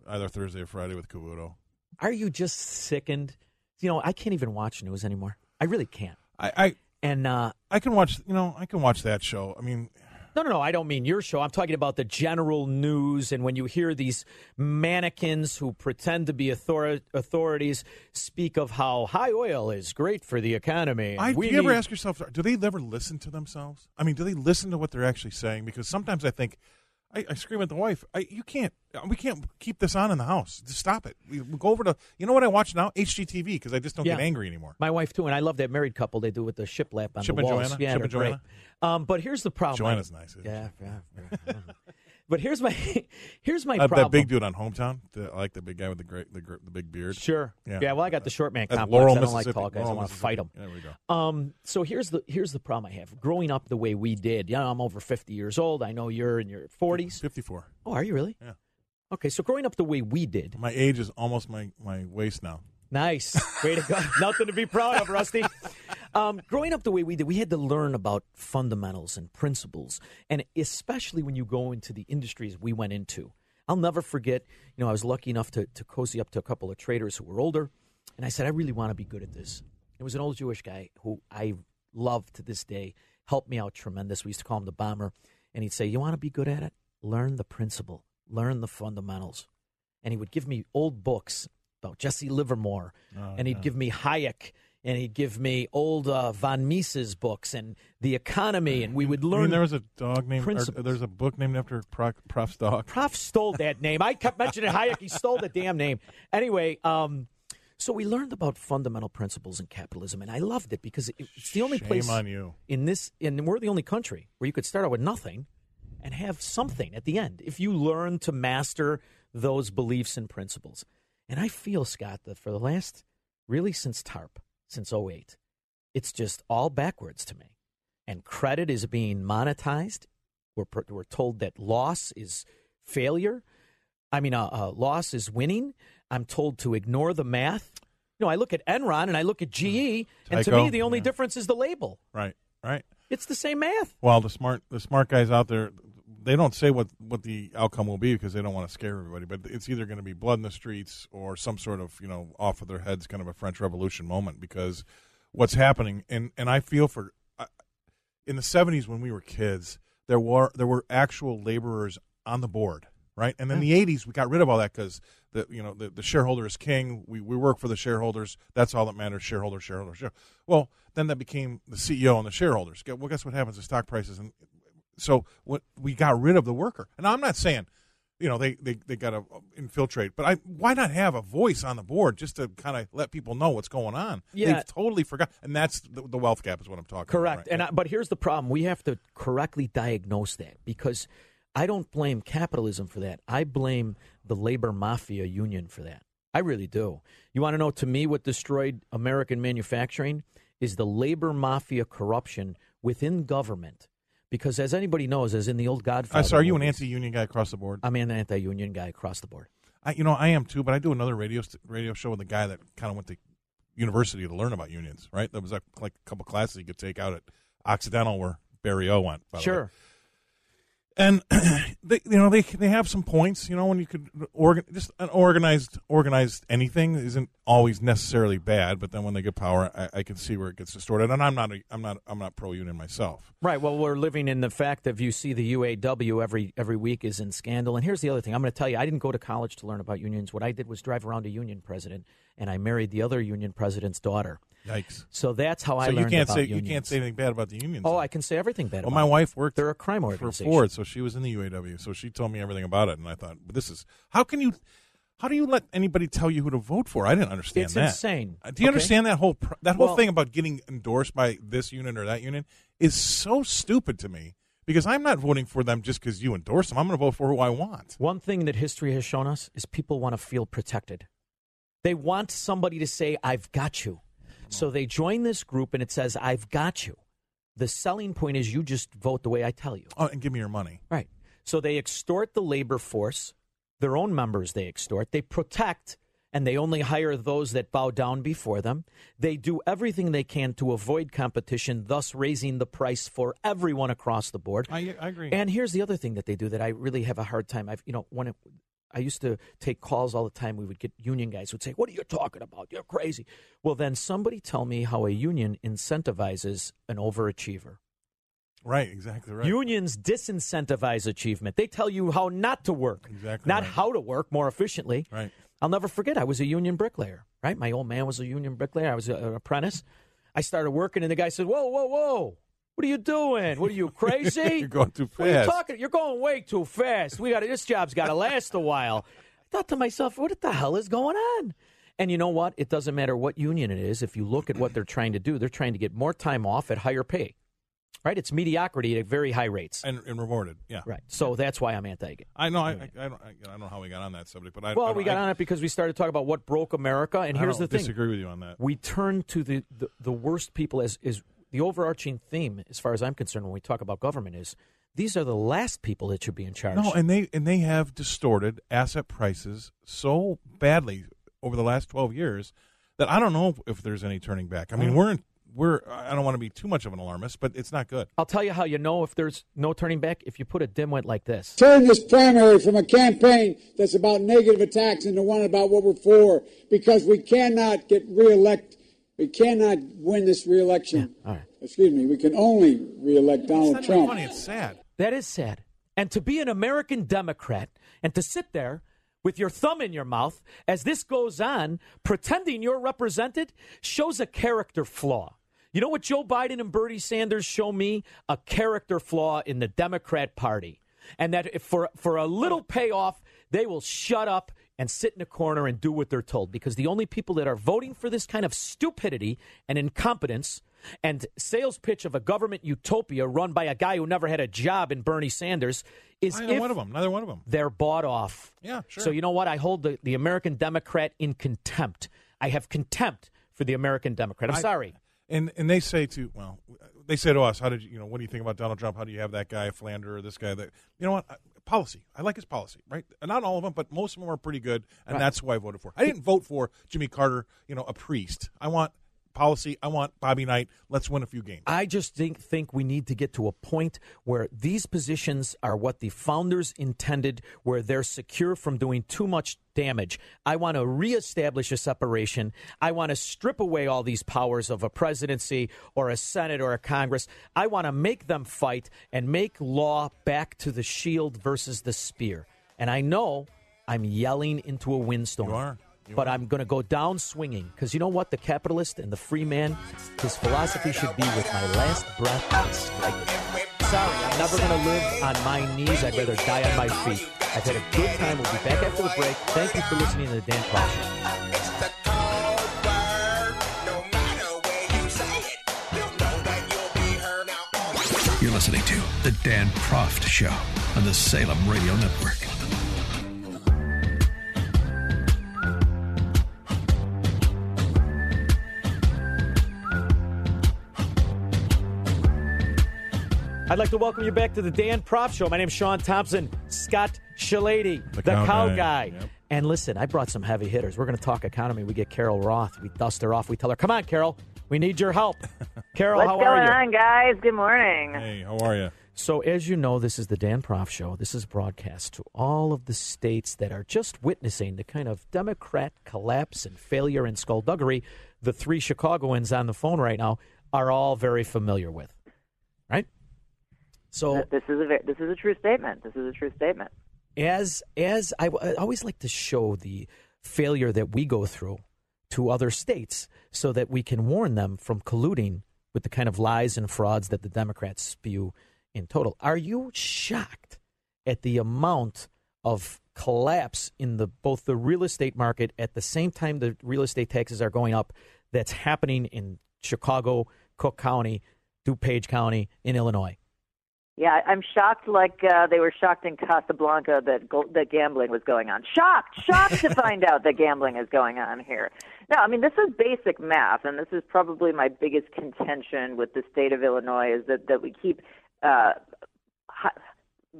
either Thursday or Friday with Cavuto. Are you just sickened? You know, I can't even watch news anymore. I really can't. I, I And uh, I can watch. You know, I can watch that show. I mean, no, no, no. I don't mean your show. I'm talking about the general news. And when you hear these mannequins who pretend to be author- authorities speak of how high oil is great for the economy, I, do you ever ask yourself, do they ever listen to themselves? I mean, do they listen to what they're actually saying? Because sometimes I think, I, I scream at the wife, I, you can't, we can't keep this on in the house. Just stop it. We, we go over to, you know what I watch now? HGTV, because I just don't get angry anymore. My wife too, and I love that married couple. They do with the shiplap on Chip the and walls. Joanna? Yeah, Chip and. Joanna? Um, but here's the problem. Joanna's nice, isn't Yeah, yeah, yeah, yeah. But here's my here's my Uh, problem. that big dude on Hometown, the, I like the big guy with the great, the, the big beard. Sure. Yeah. well, I got the short man That's complex. Laurel, I don't like tall guys. I Laurel, want to fight them. There we go. Um, so here's the here's the problem I have. Growing up the way we did, yeah, I'm over 50 years old. I know you're in your 40s. 54. Oh, are you really? Yeah. Okay, so growing up the way we did, My age is almost my, my waist now. Nice. Way to go. Nothing to be proud of, Rusty. Um, growing up the way we did, we had to learn about fundamentals and principles, and especially when you go into the industries we went into. I'll never forget, you know, I was lucky enough to, to cozy up to a couple of traders who were older, and I said, I really want to be good at this. It was an old Jewish guy who I love to this day, helped me out tremendous. We used to call him the bomber, and he'd say, You want to be good at it? Learn the principle, learn the fundamentals. And he would give me old books about Jesse Livermore, Oh, and he'd yeah. give me Hayek, and he'd give me old uh, von Mises books and the economy, and we would I learn. mean, there was a dog named, there's a book named after Proft, Proft's dog. Proft stole that name. I kept mentioning Hayek. He stole the damn name. Anyway, um, so we learned about fundamental principles in capitalism, and I loved it because it's the only Shame place on you. in this, and we're the only country where you could start out with nothing and have something at the end if you learn to master those beliefs and principles. And I feel, Scott, that for the last, really since TARP, since 08, it's just all backwards to me. And credit is being monetized. We're, we're told that loss is failure. I mean, uh, uh, loss is winning. I'm told to ignore the math. You know, I look at Enron and I look at GE, and to me, the only yeah. difference is the label. Right, right. It's the same math. Well, the smart the smart guys out there, they don't say what what the outcome will be because they don't want to scare everybody. But it's either going to be blood in the streets or some sort of you know off of their heads kind of a French Revolution moment because what's happening and and I feel for in the seventies when we were kids there were there were actual laborers on the board right? And in the eighties we got rid of all that because the you know the, the shareholder is king. We we work for the shareholders. That's all that matters shareholder shareholder shareholder well then that became the CEO and the shareholders. Well guess what happens? To stock prices and so what we got rid of the worker and I'm not saying you know they they, they got to infiltrate but I why not have a voice on the board just to kind of let people know what's going on Yeah. they've totally forgot and that's the, the wealth gap is what I'm talking about. Correct. about And I, but here's the problem: we have to correctly diagnose that because I don't blame capitalism for that. I blame the labor mafia union for that. I really do. You want to know to me what destroyed American manufacturing is the labor mafia corruption within government. Because as anybody knows, as in the old Godfather, I so are you an anti-union guy across the board? I'm an anti-union guy across the board. I, you know, I am too, but I do another radio radio show with a guy that kind of went to university to learn about unions. Right, there was like, like a couple classes you could take out at Occidental where Barry O went. by the way. Sure. And they, you know, they they have some points. You know, when you could organ just an organized organized anything isn't always necessarily bad, but then when they get power, I, I can see where it gets distorted. And I'm not a, I'm not I'm not pro union myself. Right. Well, we're living in the fact that you see the UAW every every week is in scandal. And here's the other thing. I'm going to tell you. I didn't go to college to learn about unions. What I did was drive around a union president, and I married the other union president's daughter. Yikes! So that's how I so you can't say unions. you can't say anything bad about the unions. Oh, I can say everything bad. Well, my them. wife worked. They're a crime organization. for. Ford, so she was in the UAW. So she told me everything about it, and I thought, this is how can you, how do you let anybody tell you who to vote for? I didn't understand It's that. insane. Uh, Do you Okay. understand that whole pr- that whole Well- thing about getting endorsed by this union or that union is so stupid to me because I'm not voting for them just because you endorse them. I'm going to vote for who I want. One thing that history has shown us is people want to feel protected. They want somebody to say, I've got you. So they join this group and it says, I've got you. The selling point is you just vote the way I tell you. Oh, and give me your money. Right. So they extort the labor force, their own members they extort, they protect, and they only hire those that bow down before them. They do everything they can to avoid competition, thus raising the price for everyone across the board. I, I agree. And here's the other thing that they do that I really have a hard time. I've you know when it, I used to take calls all the time. We would get union guys who would say, "What are you talking about? You're crazy." Well, then somebody tell me how a union incentivizes an overachiever. right, exactly right. Unions disincentivize achievement. They tell you how not to work, Exactly not right. how to work more efficiently. Right. I'll never forget. I was a union bricklayer. Right, my old man was a union bricklayer. I was a, an apprentice. I started working, and the guy said, "Whoa, whoa, whoa! What are you doing? What are you crazy? You're going too What are you fast. talking? You're going way too fast. We got this job's got to last a while." I thought to myself, "What the hell is going on?" And you know what? It doesn't matter what union it is. If you look at what they're trying to do, they're trying to get more time off at higher pay. Right? It's mediocrity at very high rates. and, and rewarded. Yeah. Right. So that's why I'm anti I know. I, I, I don't. I, don't know how we got on that subject, but I. Well, I, we got on it because we started talking about what broke America, and here's the thing: disagree with you on that. we turn to the, the, the worst people as is the overarching theme, as far as I'm concerned, when we talk about government, is these are the last people that should be in charge. No, and they and they have distorted asset prices so badly over the last twelve years that I don't know if there's any turning back. I mean, uh-huh. we're in, we're. I don't want to be too much of an alarmist, but it's not good. I'll tell you how you know if there's no turning back if you put a dimwit like this. turn this primary from a campaign that's about negative attacks into one about what we're for because we cannot get reelect we cannot win this reelection. All right. Excuse me, we can only reelect It's Donald not Trump. funny. It's sad. That is sad. And to be an American Democrat and to sit there with your thumb in your mouth as this goes on, pretending you're represented, shows a character flaw. You know what Joe Biden and Bernie Sanders show me? A character flaw in the Democrat Party. And that if for, for a little payoff, they will shut up and sit in a corner and do what they're told. Because the only people that are voting for this kind of stupidity and incompetence and sales pitch of a government utopia run by a guy who never had a job in Bernie Sanders is Neither one of them. Neither one of them. they're bought off. Yeah, sure. So you know what? I hold the, the American Democrat in contempt. I have contempt for the American Democrat. I'm I- sorry. And and they say to well, they say to us, how did you you know what do you think about Donald Trump? How do you have that guy Flander or this guy that you know what policy? I like his policy, right? Not all of them, but most of them are pretty good, and Right. that's who I voted for. I didn't vote for Jimmy Carter, you know, a priest. I want policy. I want Bobby Knight. Let's win a few games. I just think think we need to get to a point where these positions are what the founders intended, where they're secure from doing too much damage. I want to reestablish a separation. I want to strip away all these powers of a presidency or a Senate or a Congress. I want to make them fight and make law back to the shield versus the spear. And I know I'm yelling into a windstorm. But. I'm going to go down swinging because you know what? The capitalist and the free man, his philosophy should be with my last breath, I strike. Sorry, I'm never going to live on my knees. I'd rather die on my feet. I've had a good time. We'll be back after the break. Thank you for listening to the Dan Clark Show. You're listening to The Dan Proft Show on the Salem Radio Network. I'd like to welcome you back to the Dan Proft Show. My name's Shaun Thompson, Scott Shellady, the, cow cow, guy. guy. Yep. And listen, I brought some heavy hitters. We're going to talk economy. We get Carol Roth. We dust her off. We tell her, "Come on, Carol, we need your help." Carol, What's how going are you? What's going on, guys? Good morning. Hey, how are you? So, as you know, this is the Dan Proft Show. This is broadcast to all of the states that are just witnessing the kind of Democrat collapse and failure and skullduggery the three Chicagoans on the phone right now are all very familiar with. So, this is a this is a true statement. This is a true statement. as as I, I always like to show the failure that we go through to other states so that we can warn them from colluding with the kind of lies and frauds that the Democrats spew in total. Are you shocked at the amount of collapse in the both the real estate market at the same time the real estate taxes are going up that's happening in Chicago, Cook County, DuPage County, in Illinois? Yeah, I'm shocked. Like uh, they were shocked in Casablanca that go- that gambling was going on. Shocked, shocked to find out that gambling is going on here. No, I mean this is basic math, and this is probably my biggest contention with the state of Illinois is that that we keep uh, hi-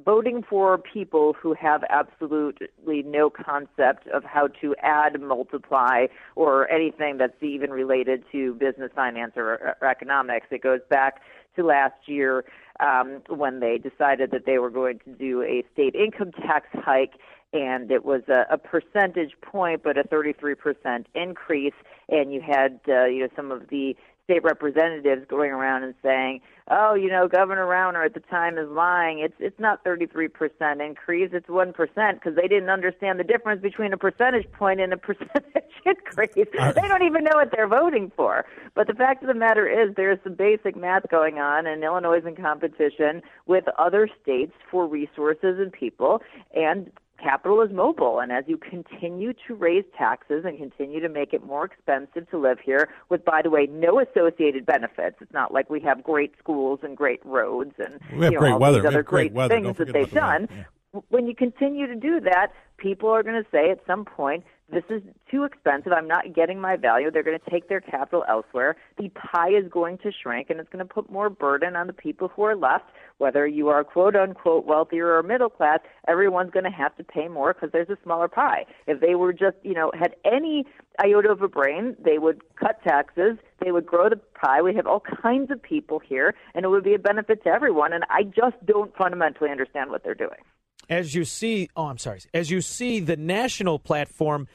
voting for people who have absolutely no concept of how to add, multiply, or anything that's even related to business finance or, or economics. It goes back to last year um, when they decided that they were going to do a state income tax hike, and it was a, a percentage point, but a 33% increase. And you had, uh, you know, some of the state representatives going around and saying, "Oh, you know, Governor Rauner at the time is lying. It's it's not 33% increase, it's 1% because they didn't understand the difference between a percentage point and a percentage increase. Uh, they don't even know what they're voting for. But the fact of the matter is there's some basic math going on and Illinois is in competition with other states for resources and people and capital is mobile and as you continue to raise taxes and continue to make it more expensive to live here with by the way no associated benefits it's not like we have great schools and great roads and you know, great all weather. these other great weather. things that they've the done weather. When you continue to do that, people are going to say at some point, this is too expensive. I'm not getting my value. They're going to take their capital elsewhere. The pie is going to shrink, and it's going to put more burden on the people who are left. Whether you are quote unquote wealthier or middle class, everyone's going to have to pay more because there's a smaller pie. If they were just, you know, had any iota of a brain, they would cut taxes, they would grow the pie. We'd have all kinds of people here, and it would be a benefit to everyone. And I just don't fundamentally understand what they're doing. As you see, oh, I'm sorry, as you see the national platform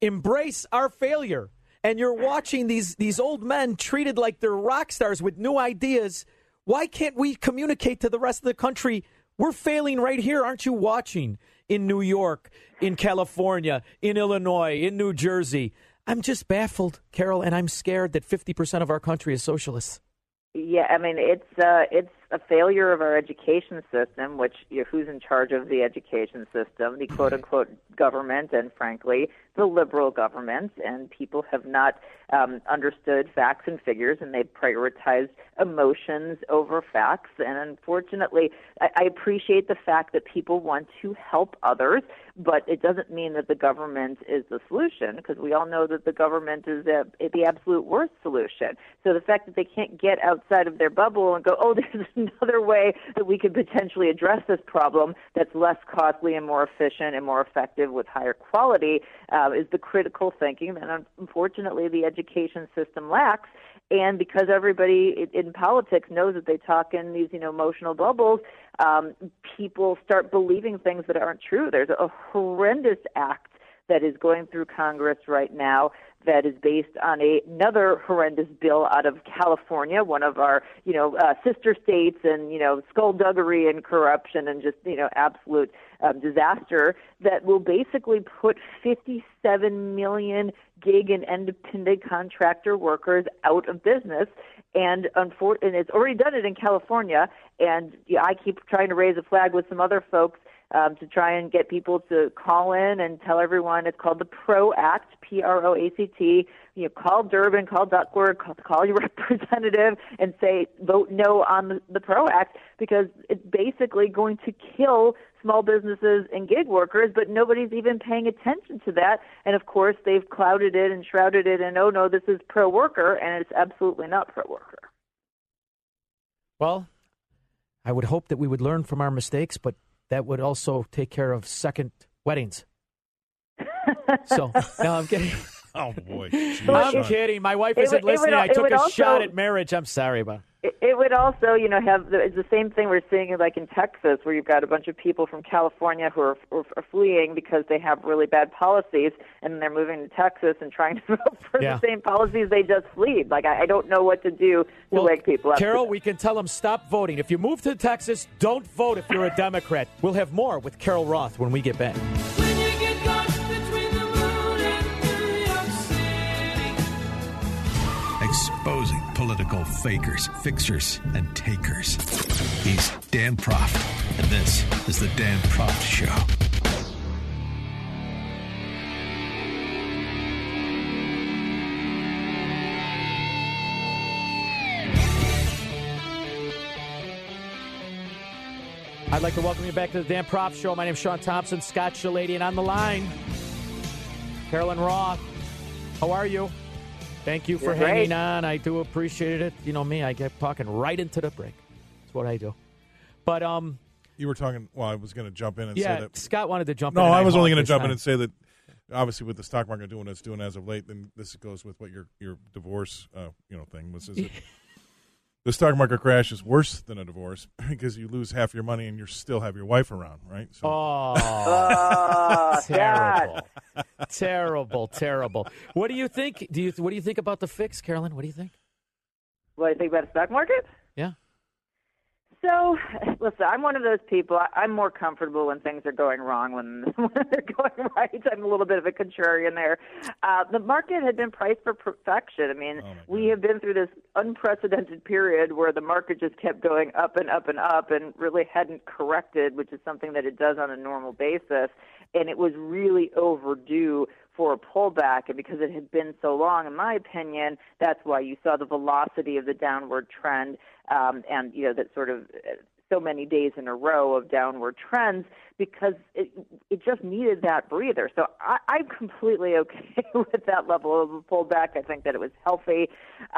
embrace our failure, and you're watching these these old men treated like they're rock stars with new ideas. Why can't we communicate to the rest of the country? We're failing right here. Aren't you watching in New York, in California, in Illinois, in New Jersey? I'm just baffled, Carol, and I'm scared that 50% of our country is socialists. Yeah, I mean it's uh, it's a failure of our education system, which you know, who's in charge of the education system, the mm-hmm. quote unquote government, and frankly the liberal government, and people have not um, understood facts and figures, and they've prioritized emotions over facts. And unfortunately, I, I appreciate the fact that people want to help others, but it doesn't mean that the government is the solution, because we all know that the government is a, the absolute worst solution. So the fact that they can't get outside of their bubble and go, oh, there's another way that we could potentially address this problem that's less costly and more efficient and more effective with higher quality uh, is the critical thinking. And unfortunately, the education system lacks. And because everybody in, politics knows that they talk in these, you know, emotional bubbles, um, people start believing things that aren't true. There's a horrendous act that is going through Congress right now that is based on a, another horrendous bill out of California, one of our, you know, uh, sister states, and you know, skullduggery and corruption and just you know, absolute um, disaster that will basically put 57 million gig and independent contractor workers out of business. And, unfor- and it's already done it in California. And yeah, I keep trying to raise a flag with some other folks um, to try and get people to call in and tell everyone it's called the PRO Act, P R O A C T. You know, call Durbin, call Duckworth, call, call your representative, and say vote no on the, the PRO Act because it's basically going to kill small businesses and gig workers, but nobody's even paying attention to that. And of course, they've clouded it and shrouded it in, oh no, this is pro worker, and it's absolutely not pro worker. Well, I would hope that we would learn from our mistakes, but that would also take care of second weddings. so, no, I'm kidding. Oh boy, I'm kidding. My wife It isn't would- listening. would- I took a also- shot at marriage. I'm sorry about. It, it would also, you know, have the, it's the same thing we're seeing like in Texas, where you've got a bunch of people from California who are, are, are fleeing because they have really bad policies, and they're moving to Texas and trying to vote for Yeah. the same policies they just fled. Like I, I don't know what to do to wake people up. to Carol, we can tell them stop voting. If you move to Texas, don't vote if you're a Democrat. We'll have more with Carol Roth when we get back. Political fakers, fixers, and takers. He's Dan Proft, and this is The Dan Proft Show. I'd like to welcome you back to the Dan Proft Show. My name's Shaun Thompson, Scott Shellady, and on the line, Carolyn Roth. How are you? Thank you for You're hanging great. on. I do appreciate it. You know me, I get talking right into the break. That's what I do. But um, You were talking. Well, I was going to jump in and yeah, say that. Scott wanted to jump No, in. and I was only going to his jump in and say that. Obviously, with the stock market doing what it's doing as of late, then this goes with what your your divorce, uh, you know, thing was. Is that the stock market crash is worse than a divorce because you lose half your money and you still have your wife around, right? So, Oh, ah, terrible, terrible, terrible. What do you think? Do you what do you think about the fix, Carolyn? What do you think? What do you think about the stock market? Yeah. So, listen, I'm one of those people. I, I'm more comfortable when things are going wrong when, when they're going right. I'm a little bit of a contrarian there. Uh, the market had been priced for perfection. I mean, we have been through this unprecedented period where the market just kept going up and up and up and really hadn't corrected, which is something that it does on a normal basis. And it was really overdue for a pullback, and because it had been so long, in my opinion, that's why you saw the velocity of the downward trend, um, and you know that sort of so many days in a row of downward trends because it it just needed that breather. So I, I'm completely okay with that level of a pullback. I think that it was healthy.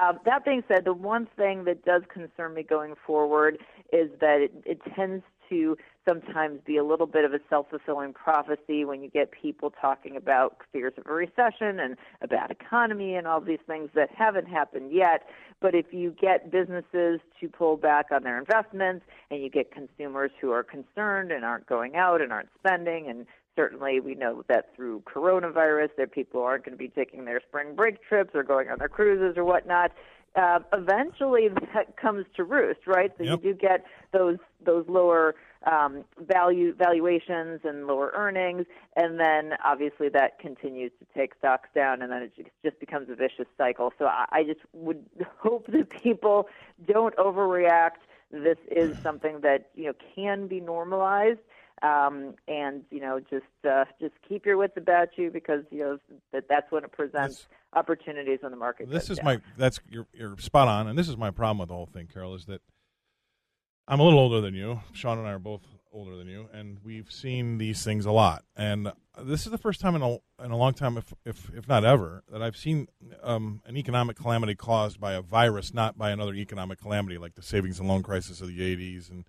Um, that being said, the one thing that does concern me going forward is that it, it tends to sometimes be a little bit of a self-fulfilling prophecy when you get people talking about fears of a recession and a bad economy and all these things that haven't happened yet. But if you get businesses to pull back on their investments and you get consumers who are concerned and aren't going out and aren't spending and certainly we know that through coronavirus that people aren't going to be taking their spring break trips or going on their cruises or whatnot uh, eventually that comes to roost, right? So Yep. you do get those those lower um, value valuations and lower earnings, and then obviously that continues to take stocks down, and then it just- just becomes a vicious cycle. So I, I just would hope that people don't overreact. This is something that you know can be normalized. Um, and you know, just uh, just keep your wits about you because you know that that's when it presents opportunities when the market. this is down. my that's you're, you're spot on, and this is my problem with the whole thing, Carol, is that I'm a little older than you. Shaun and I are both older than you, and we've seen these things a lot. And this is the first time in a in a long time, if if if not ever, that I've seen um, an economic calamity caused by a virus, not by another economic calamity like the savings and loan crisis of the '80s and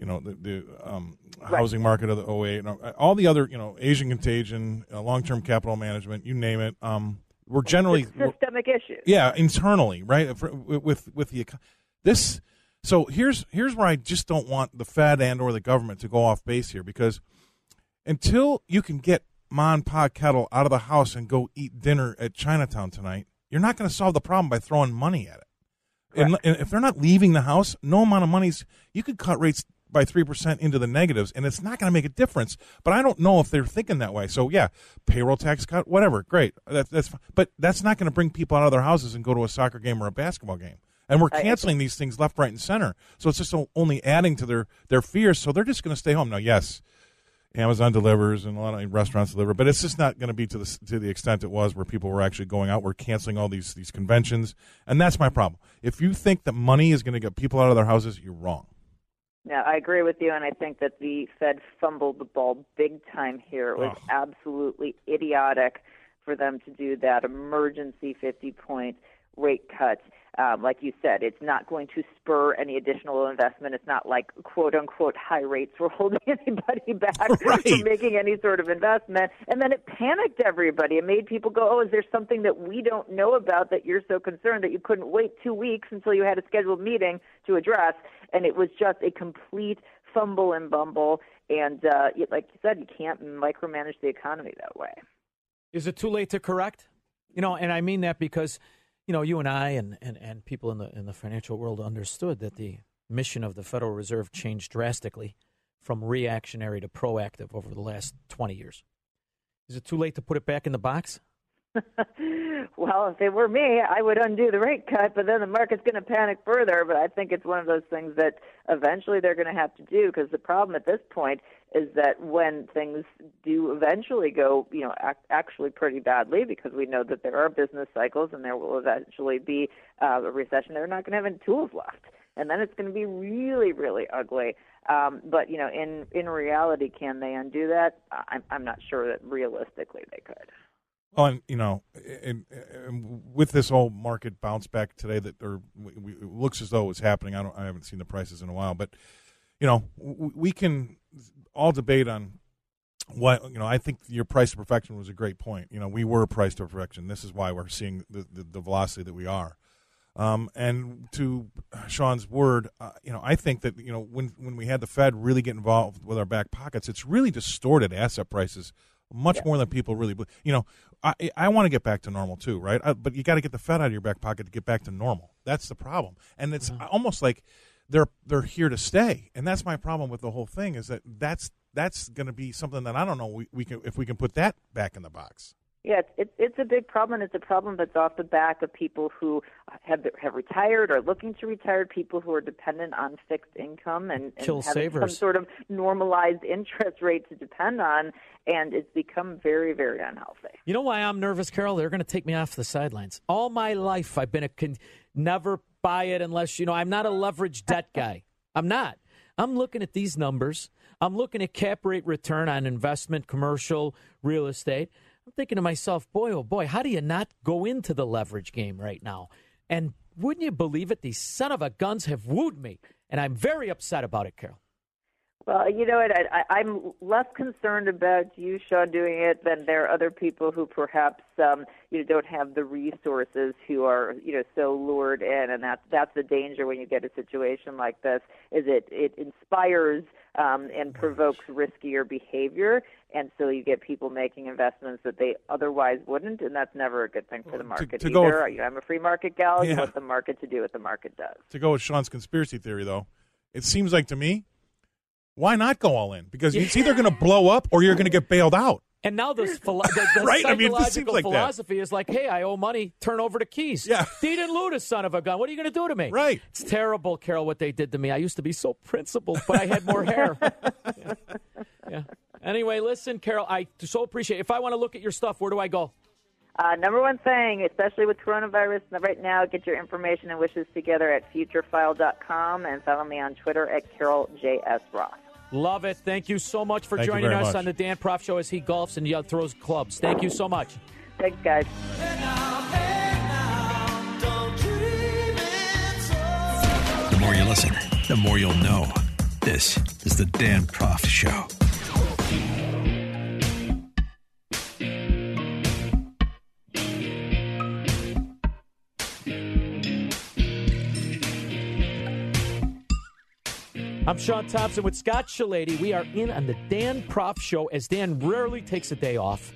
you know the, the um, housing market of the 08 and all the other you know asian contagion uh, long-term capital management you name it um, we're generally systemic issues. yeah internally right? For- with with the this so here's here's where i just don't want the fed and or the government to go off base here because until you can get ma and pa kettle out of the house and go eat dinner at chinatown tonight you're not going to solve the problem by throwing money at it. And, and if they're not leaving the house no amount of money's you could cut rates by 3% into the negatives and it's not going to make a difference but i don't know if they're thinking that way so yeah payroll tax cut whatever great that, that's fi- but that's not going to bring people out of their houses and go to a soccer game or a basketball game and we're canceling these things left right and center so it's just only adding to their their fears so they're just going to stay home now yes Amazon delivers and a lot of restaurants deliver, but it's just not going to be to the to the extent it was where people were actually going out. We're canceling all these these conventions, and that's my problem. If you think that money is going to get people out of their houses, you're wrong. Yeah, I agree with you, and I think that the Fed fumbled the ball big time here. It was Ugh. absolutely idiotic for them to do that emergency 50 point rate cut. Um, like you said, it's not going to spur any additional investment. It's not like quote unquote high rates were holding anybody back Right. from making any sort of investment. And then it panicked everybody. It made people go, oh, is there something that we don't know about that you're so concerned that you couldn't wait two weeks until you had a scheduled meeting to address? And it was just a complete fumble and bumble. And uh, y- like you said, you can't micromanage the economy that way. Is it too late to correct? You know, and I mean that because, you know, you and I and, and, and people in the in the financial world understood that the mission of the Federal Reserve changed drastically from reactionary to proactive over the last twenty years. Is it too late to put it back in the box? well, if it were me, I would undo the rate cut, but then the market's going to panic further. But I think it's one of those things that eventually they're going to have to do because the problem at this point is that when things do eventually go, you know, ac- actually pretty badly, because we know that there are business cycles and there will eventually be uh, a recession, they're not going to have any tools left. And then it's going to be really, really ugly. Um, but you know, in in reality, can they undo that? I'm I'm not sure that realistically they could. Well, and you know, and, and with this whole market bounce back today, that or we, it looks as though it's happening. I don't, I haven't seen the prices in a while, but you know, we can all debate on what you know. I think your price to perfection was a great point. You know, we were priced to perfection. This is why we're seeing the, the, the velocity that we are. Um, and to Shaun's word, uh, you know, I think that you know when when we had the Fed really get involved with our back pockets, it's really distorted asset prices much more than people really. believe. You know, I I want to get back to normal too, right? Uh, but you got to get the Fed out of your back pocket to get back to normal. That's the problem, and it's almost like they're they're here to stay, and that's my problem with the whole thing is that that's that's going to be something that I don't know we, we can if we can put that back in the box. Yeah, it's, it's it's a big problem. It's a problem that's off the back of people who have have retired or looking to retire, people who are dependent on fixed income and, and Kill having some sort of normalized interest rate to depend on, and it's become very very unhealthy. You know why I'm nervous, Carol? They're going to take me off the sidelines. All my life, I've been a con- never buy it unless you know. I'm not a leveraged debt guy. I'm not. I'm looking at these numbers. I'm looking at cap rate return on investment, commercial, real estate. I'm thinking to myself, boy, oh boy, how do you not go into the leverage game right now? And wouldn't you believe it? These son of a guns have wooed me, and I'm very upset about it, Carol. Well, you know what? I, I, I'm less concerned about you, Shaun, doing it than there are other people who perhaps um, you know don't have the resources who are you know so lured in, and that's that's the danger when you get a situation like this. Is it it inspires um, and provokes riskier behavior, and so you get people making investments that they otherwise wouldn't, and that's never a good thing for the market to go either. with- I'm a free market gal. You want the market to do what the market does. To go with Shaun's conspiracy theory, though, it seems like to me, why not go all in? Because it's either going to blow up or you're going to get bailed out. And now this philo- the, the Right? I mean, it seems psychological like philosophy is like, hey, I owe money, turn over the keys. Yeah. Deed and loot, son of a gun. What are you going to do to me? Right. It's terrible, Carol, what they did to me. I used to be so principled, but I had more hair. yeah. yeah. Anyway, listen, Carol, I so appreciate it. If I want to look at your stuff, where do I go? Uh, number one thing, especially with coronavirus right now, get your information and wishes together at futurefile.com and follow me on Twitter at Carol J S Roth. Love it. Thank you so much for Thank joining us much. on the Dan Proft Show as he golfs and yell- throws clubs. Thank you so much. Thanks, guys. The more you listen, the more you'll know. This is the Dan Proft Show. I'm Shaun Thompson with Scott Shellady. We are in on the Dan Proft Show as Dan rarely takes a day off,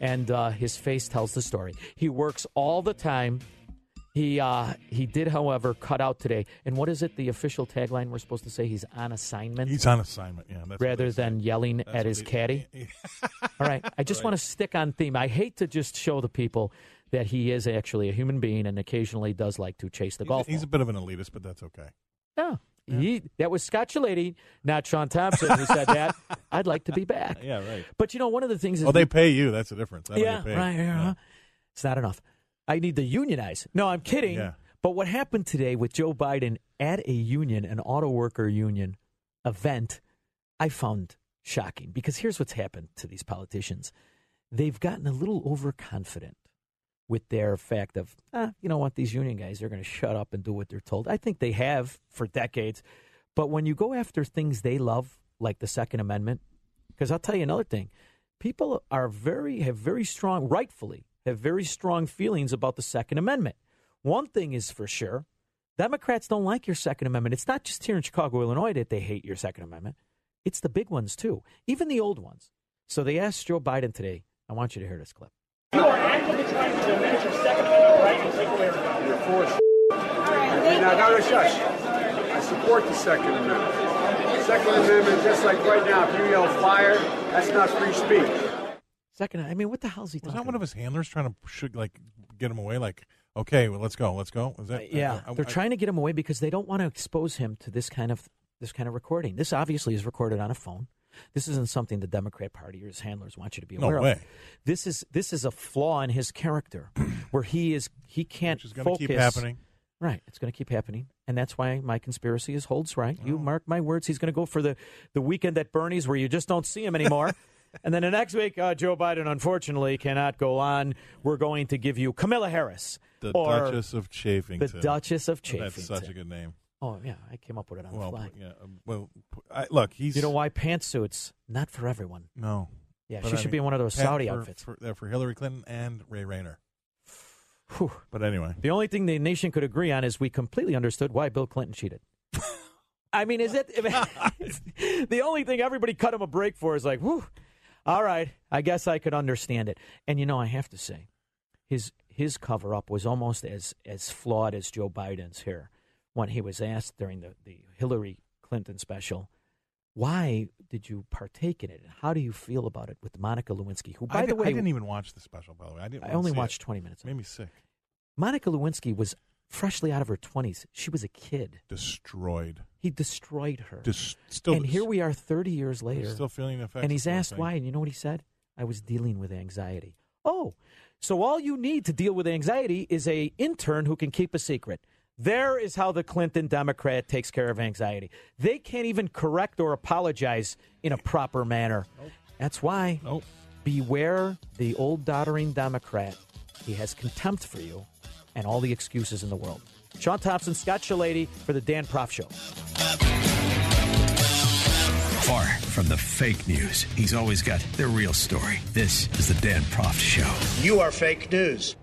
and uh, his face tells the story. He works all the time. He uh, he did, however, cut out today. And what is it? The official tagline we're supposed to say? He's on assignment. He's on assignment. Yeah, that's rather than yelling That's at what his they- caddy. All right. I just want to stick on theme. I hate to just show the people that he is actually a human being and occasionally does like to chase the golf. he's a bit of an elitist, but that's okay. No. He, that was Scott Shellady, not Shaun Thompson, who said that. I'd like to be back. Yeah, right. But you know, one of the things is Oh, they pay you. That's the difference. I don't yeah, right. yeah. Uh-huh. It's not enough. I need to unionize. No, I'm kidding. Yeah. But what happened today with Joe Biden at a union, an auto worker union event, I found shocking because here's what's happened to these politicians. They've gotten a little overconfident with their fact of, ah, you know what, these union guys they're going to shut up and do what they're told. I think they have for decades. But when you go after things they love, like the Second Amendment, because I'll tell you another thing, people are very have very strong, rightfully have very strong feelings about the Second Amendment. One thing is for sure, Democrats don't like your Second Amendment. It's not just here in Chicago, Illinois that they hate your Second Amendment. It's the big ones too, even the old ones. So they asked Joe Biden today. I want you to hear this clip. You are actively trying to diminish your Second Amendment right and take away from it. You're full of shit. Now, now, shush. I support the Second Amendment. Second Amendment, just like right now, if you yell fire, that's not free speech. Second, I mean, what the hell is he Was talking? that one of his handlers trying to should, like get him away? Like, okay, well, let's go, let's go. Was that? Uh, yeah, I- I- they're trying to get him away because they don't want to expose him to this kind of this kind of recording. This obviously is recorded on a phone. This isn't something the Democrat Party or his handlers want you to be No aware way. of. This is this is a flaw in his character, where he is he can't Which is gonna focus. keep happening. Right, it's going to keep happening, and that's why my conspiracy is holds right. You Oh. mark my words. He's going to go for the the weekend at Bernie's, where you just don't see him anymore. and then the next week, uh, Joe Biden unfortunately cannot go on. We're going to give you Kamala Harris, The or Duchess of Chafington. The Duchess of Oh, That's such a good name. Oh yeah, I came up with it on Well, the fly. yeah. um, Well, I, look, he's You know why pantsuits not for everyone. no. Yeah, she I should mean, be in one of those Saudi for, outfits. for, they're for Hillary Clinton and Ray Rayner. Whew. But anyway, The only thing the nation could agree on is we completely understood why Bill Clinton cheated. I mean, is it the only thing everybody cut him a break for? Is like, whew, all right, I guess I could understand it. And you know, I have to say, his his cover up was almost as as flawed as Joe Biden's here when he was asked during the the Hillary Clinton special. Why did you partake in it? And how do you feel about it with Monica Lewinsky, who, by I, the way, I didn't even watch the special. By the way, I didn't. I only watched it. 20 minutes of Made me sick. Monica Lewinsky was freshly out of her 20s. She was a kid. Destroyed. He destroyed her. Dis- still and here we are 30 years later. still feeling the effects And he's of the whole asked why, and you know what he said? I was dealing with anxiety. Oh, so all you need to deal with anxiety is a intern who can keep a secret. There is how the Clinton Democrat takes care of anxiety. They can't even correct or apologize in a proper manner. That's why beware the old doddering Democrat. He has contempt for you and all the excuses in the world. Shaun Thompson, Scott Shellady for the Dan Proft Show. Far from the fake news, he's always got the real story. This is the Dan Proft Show. You are fake news.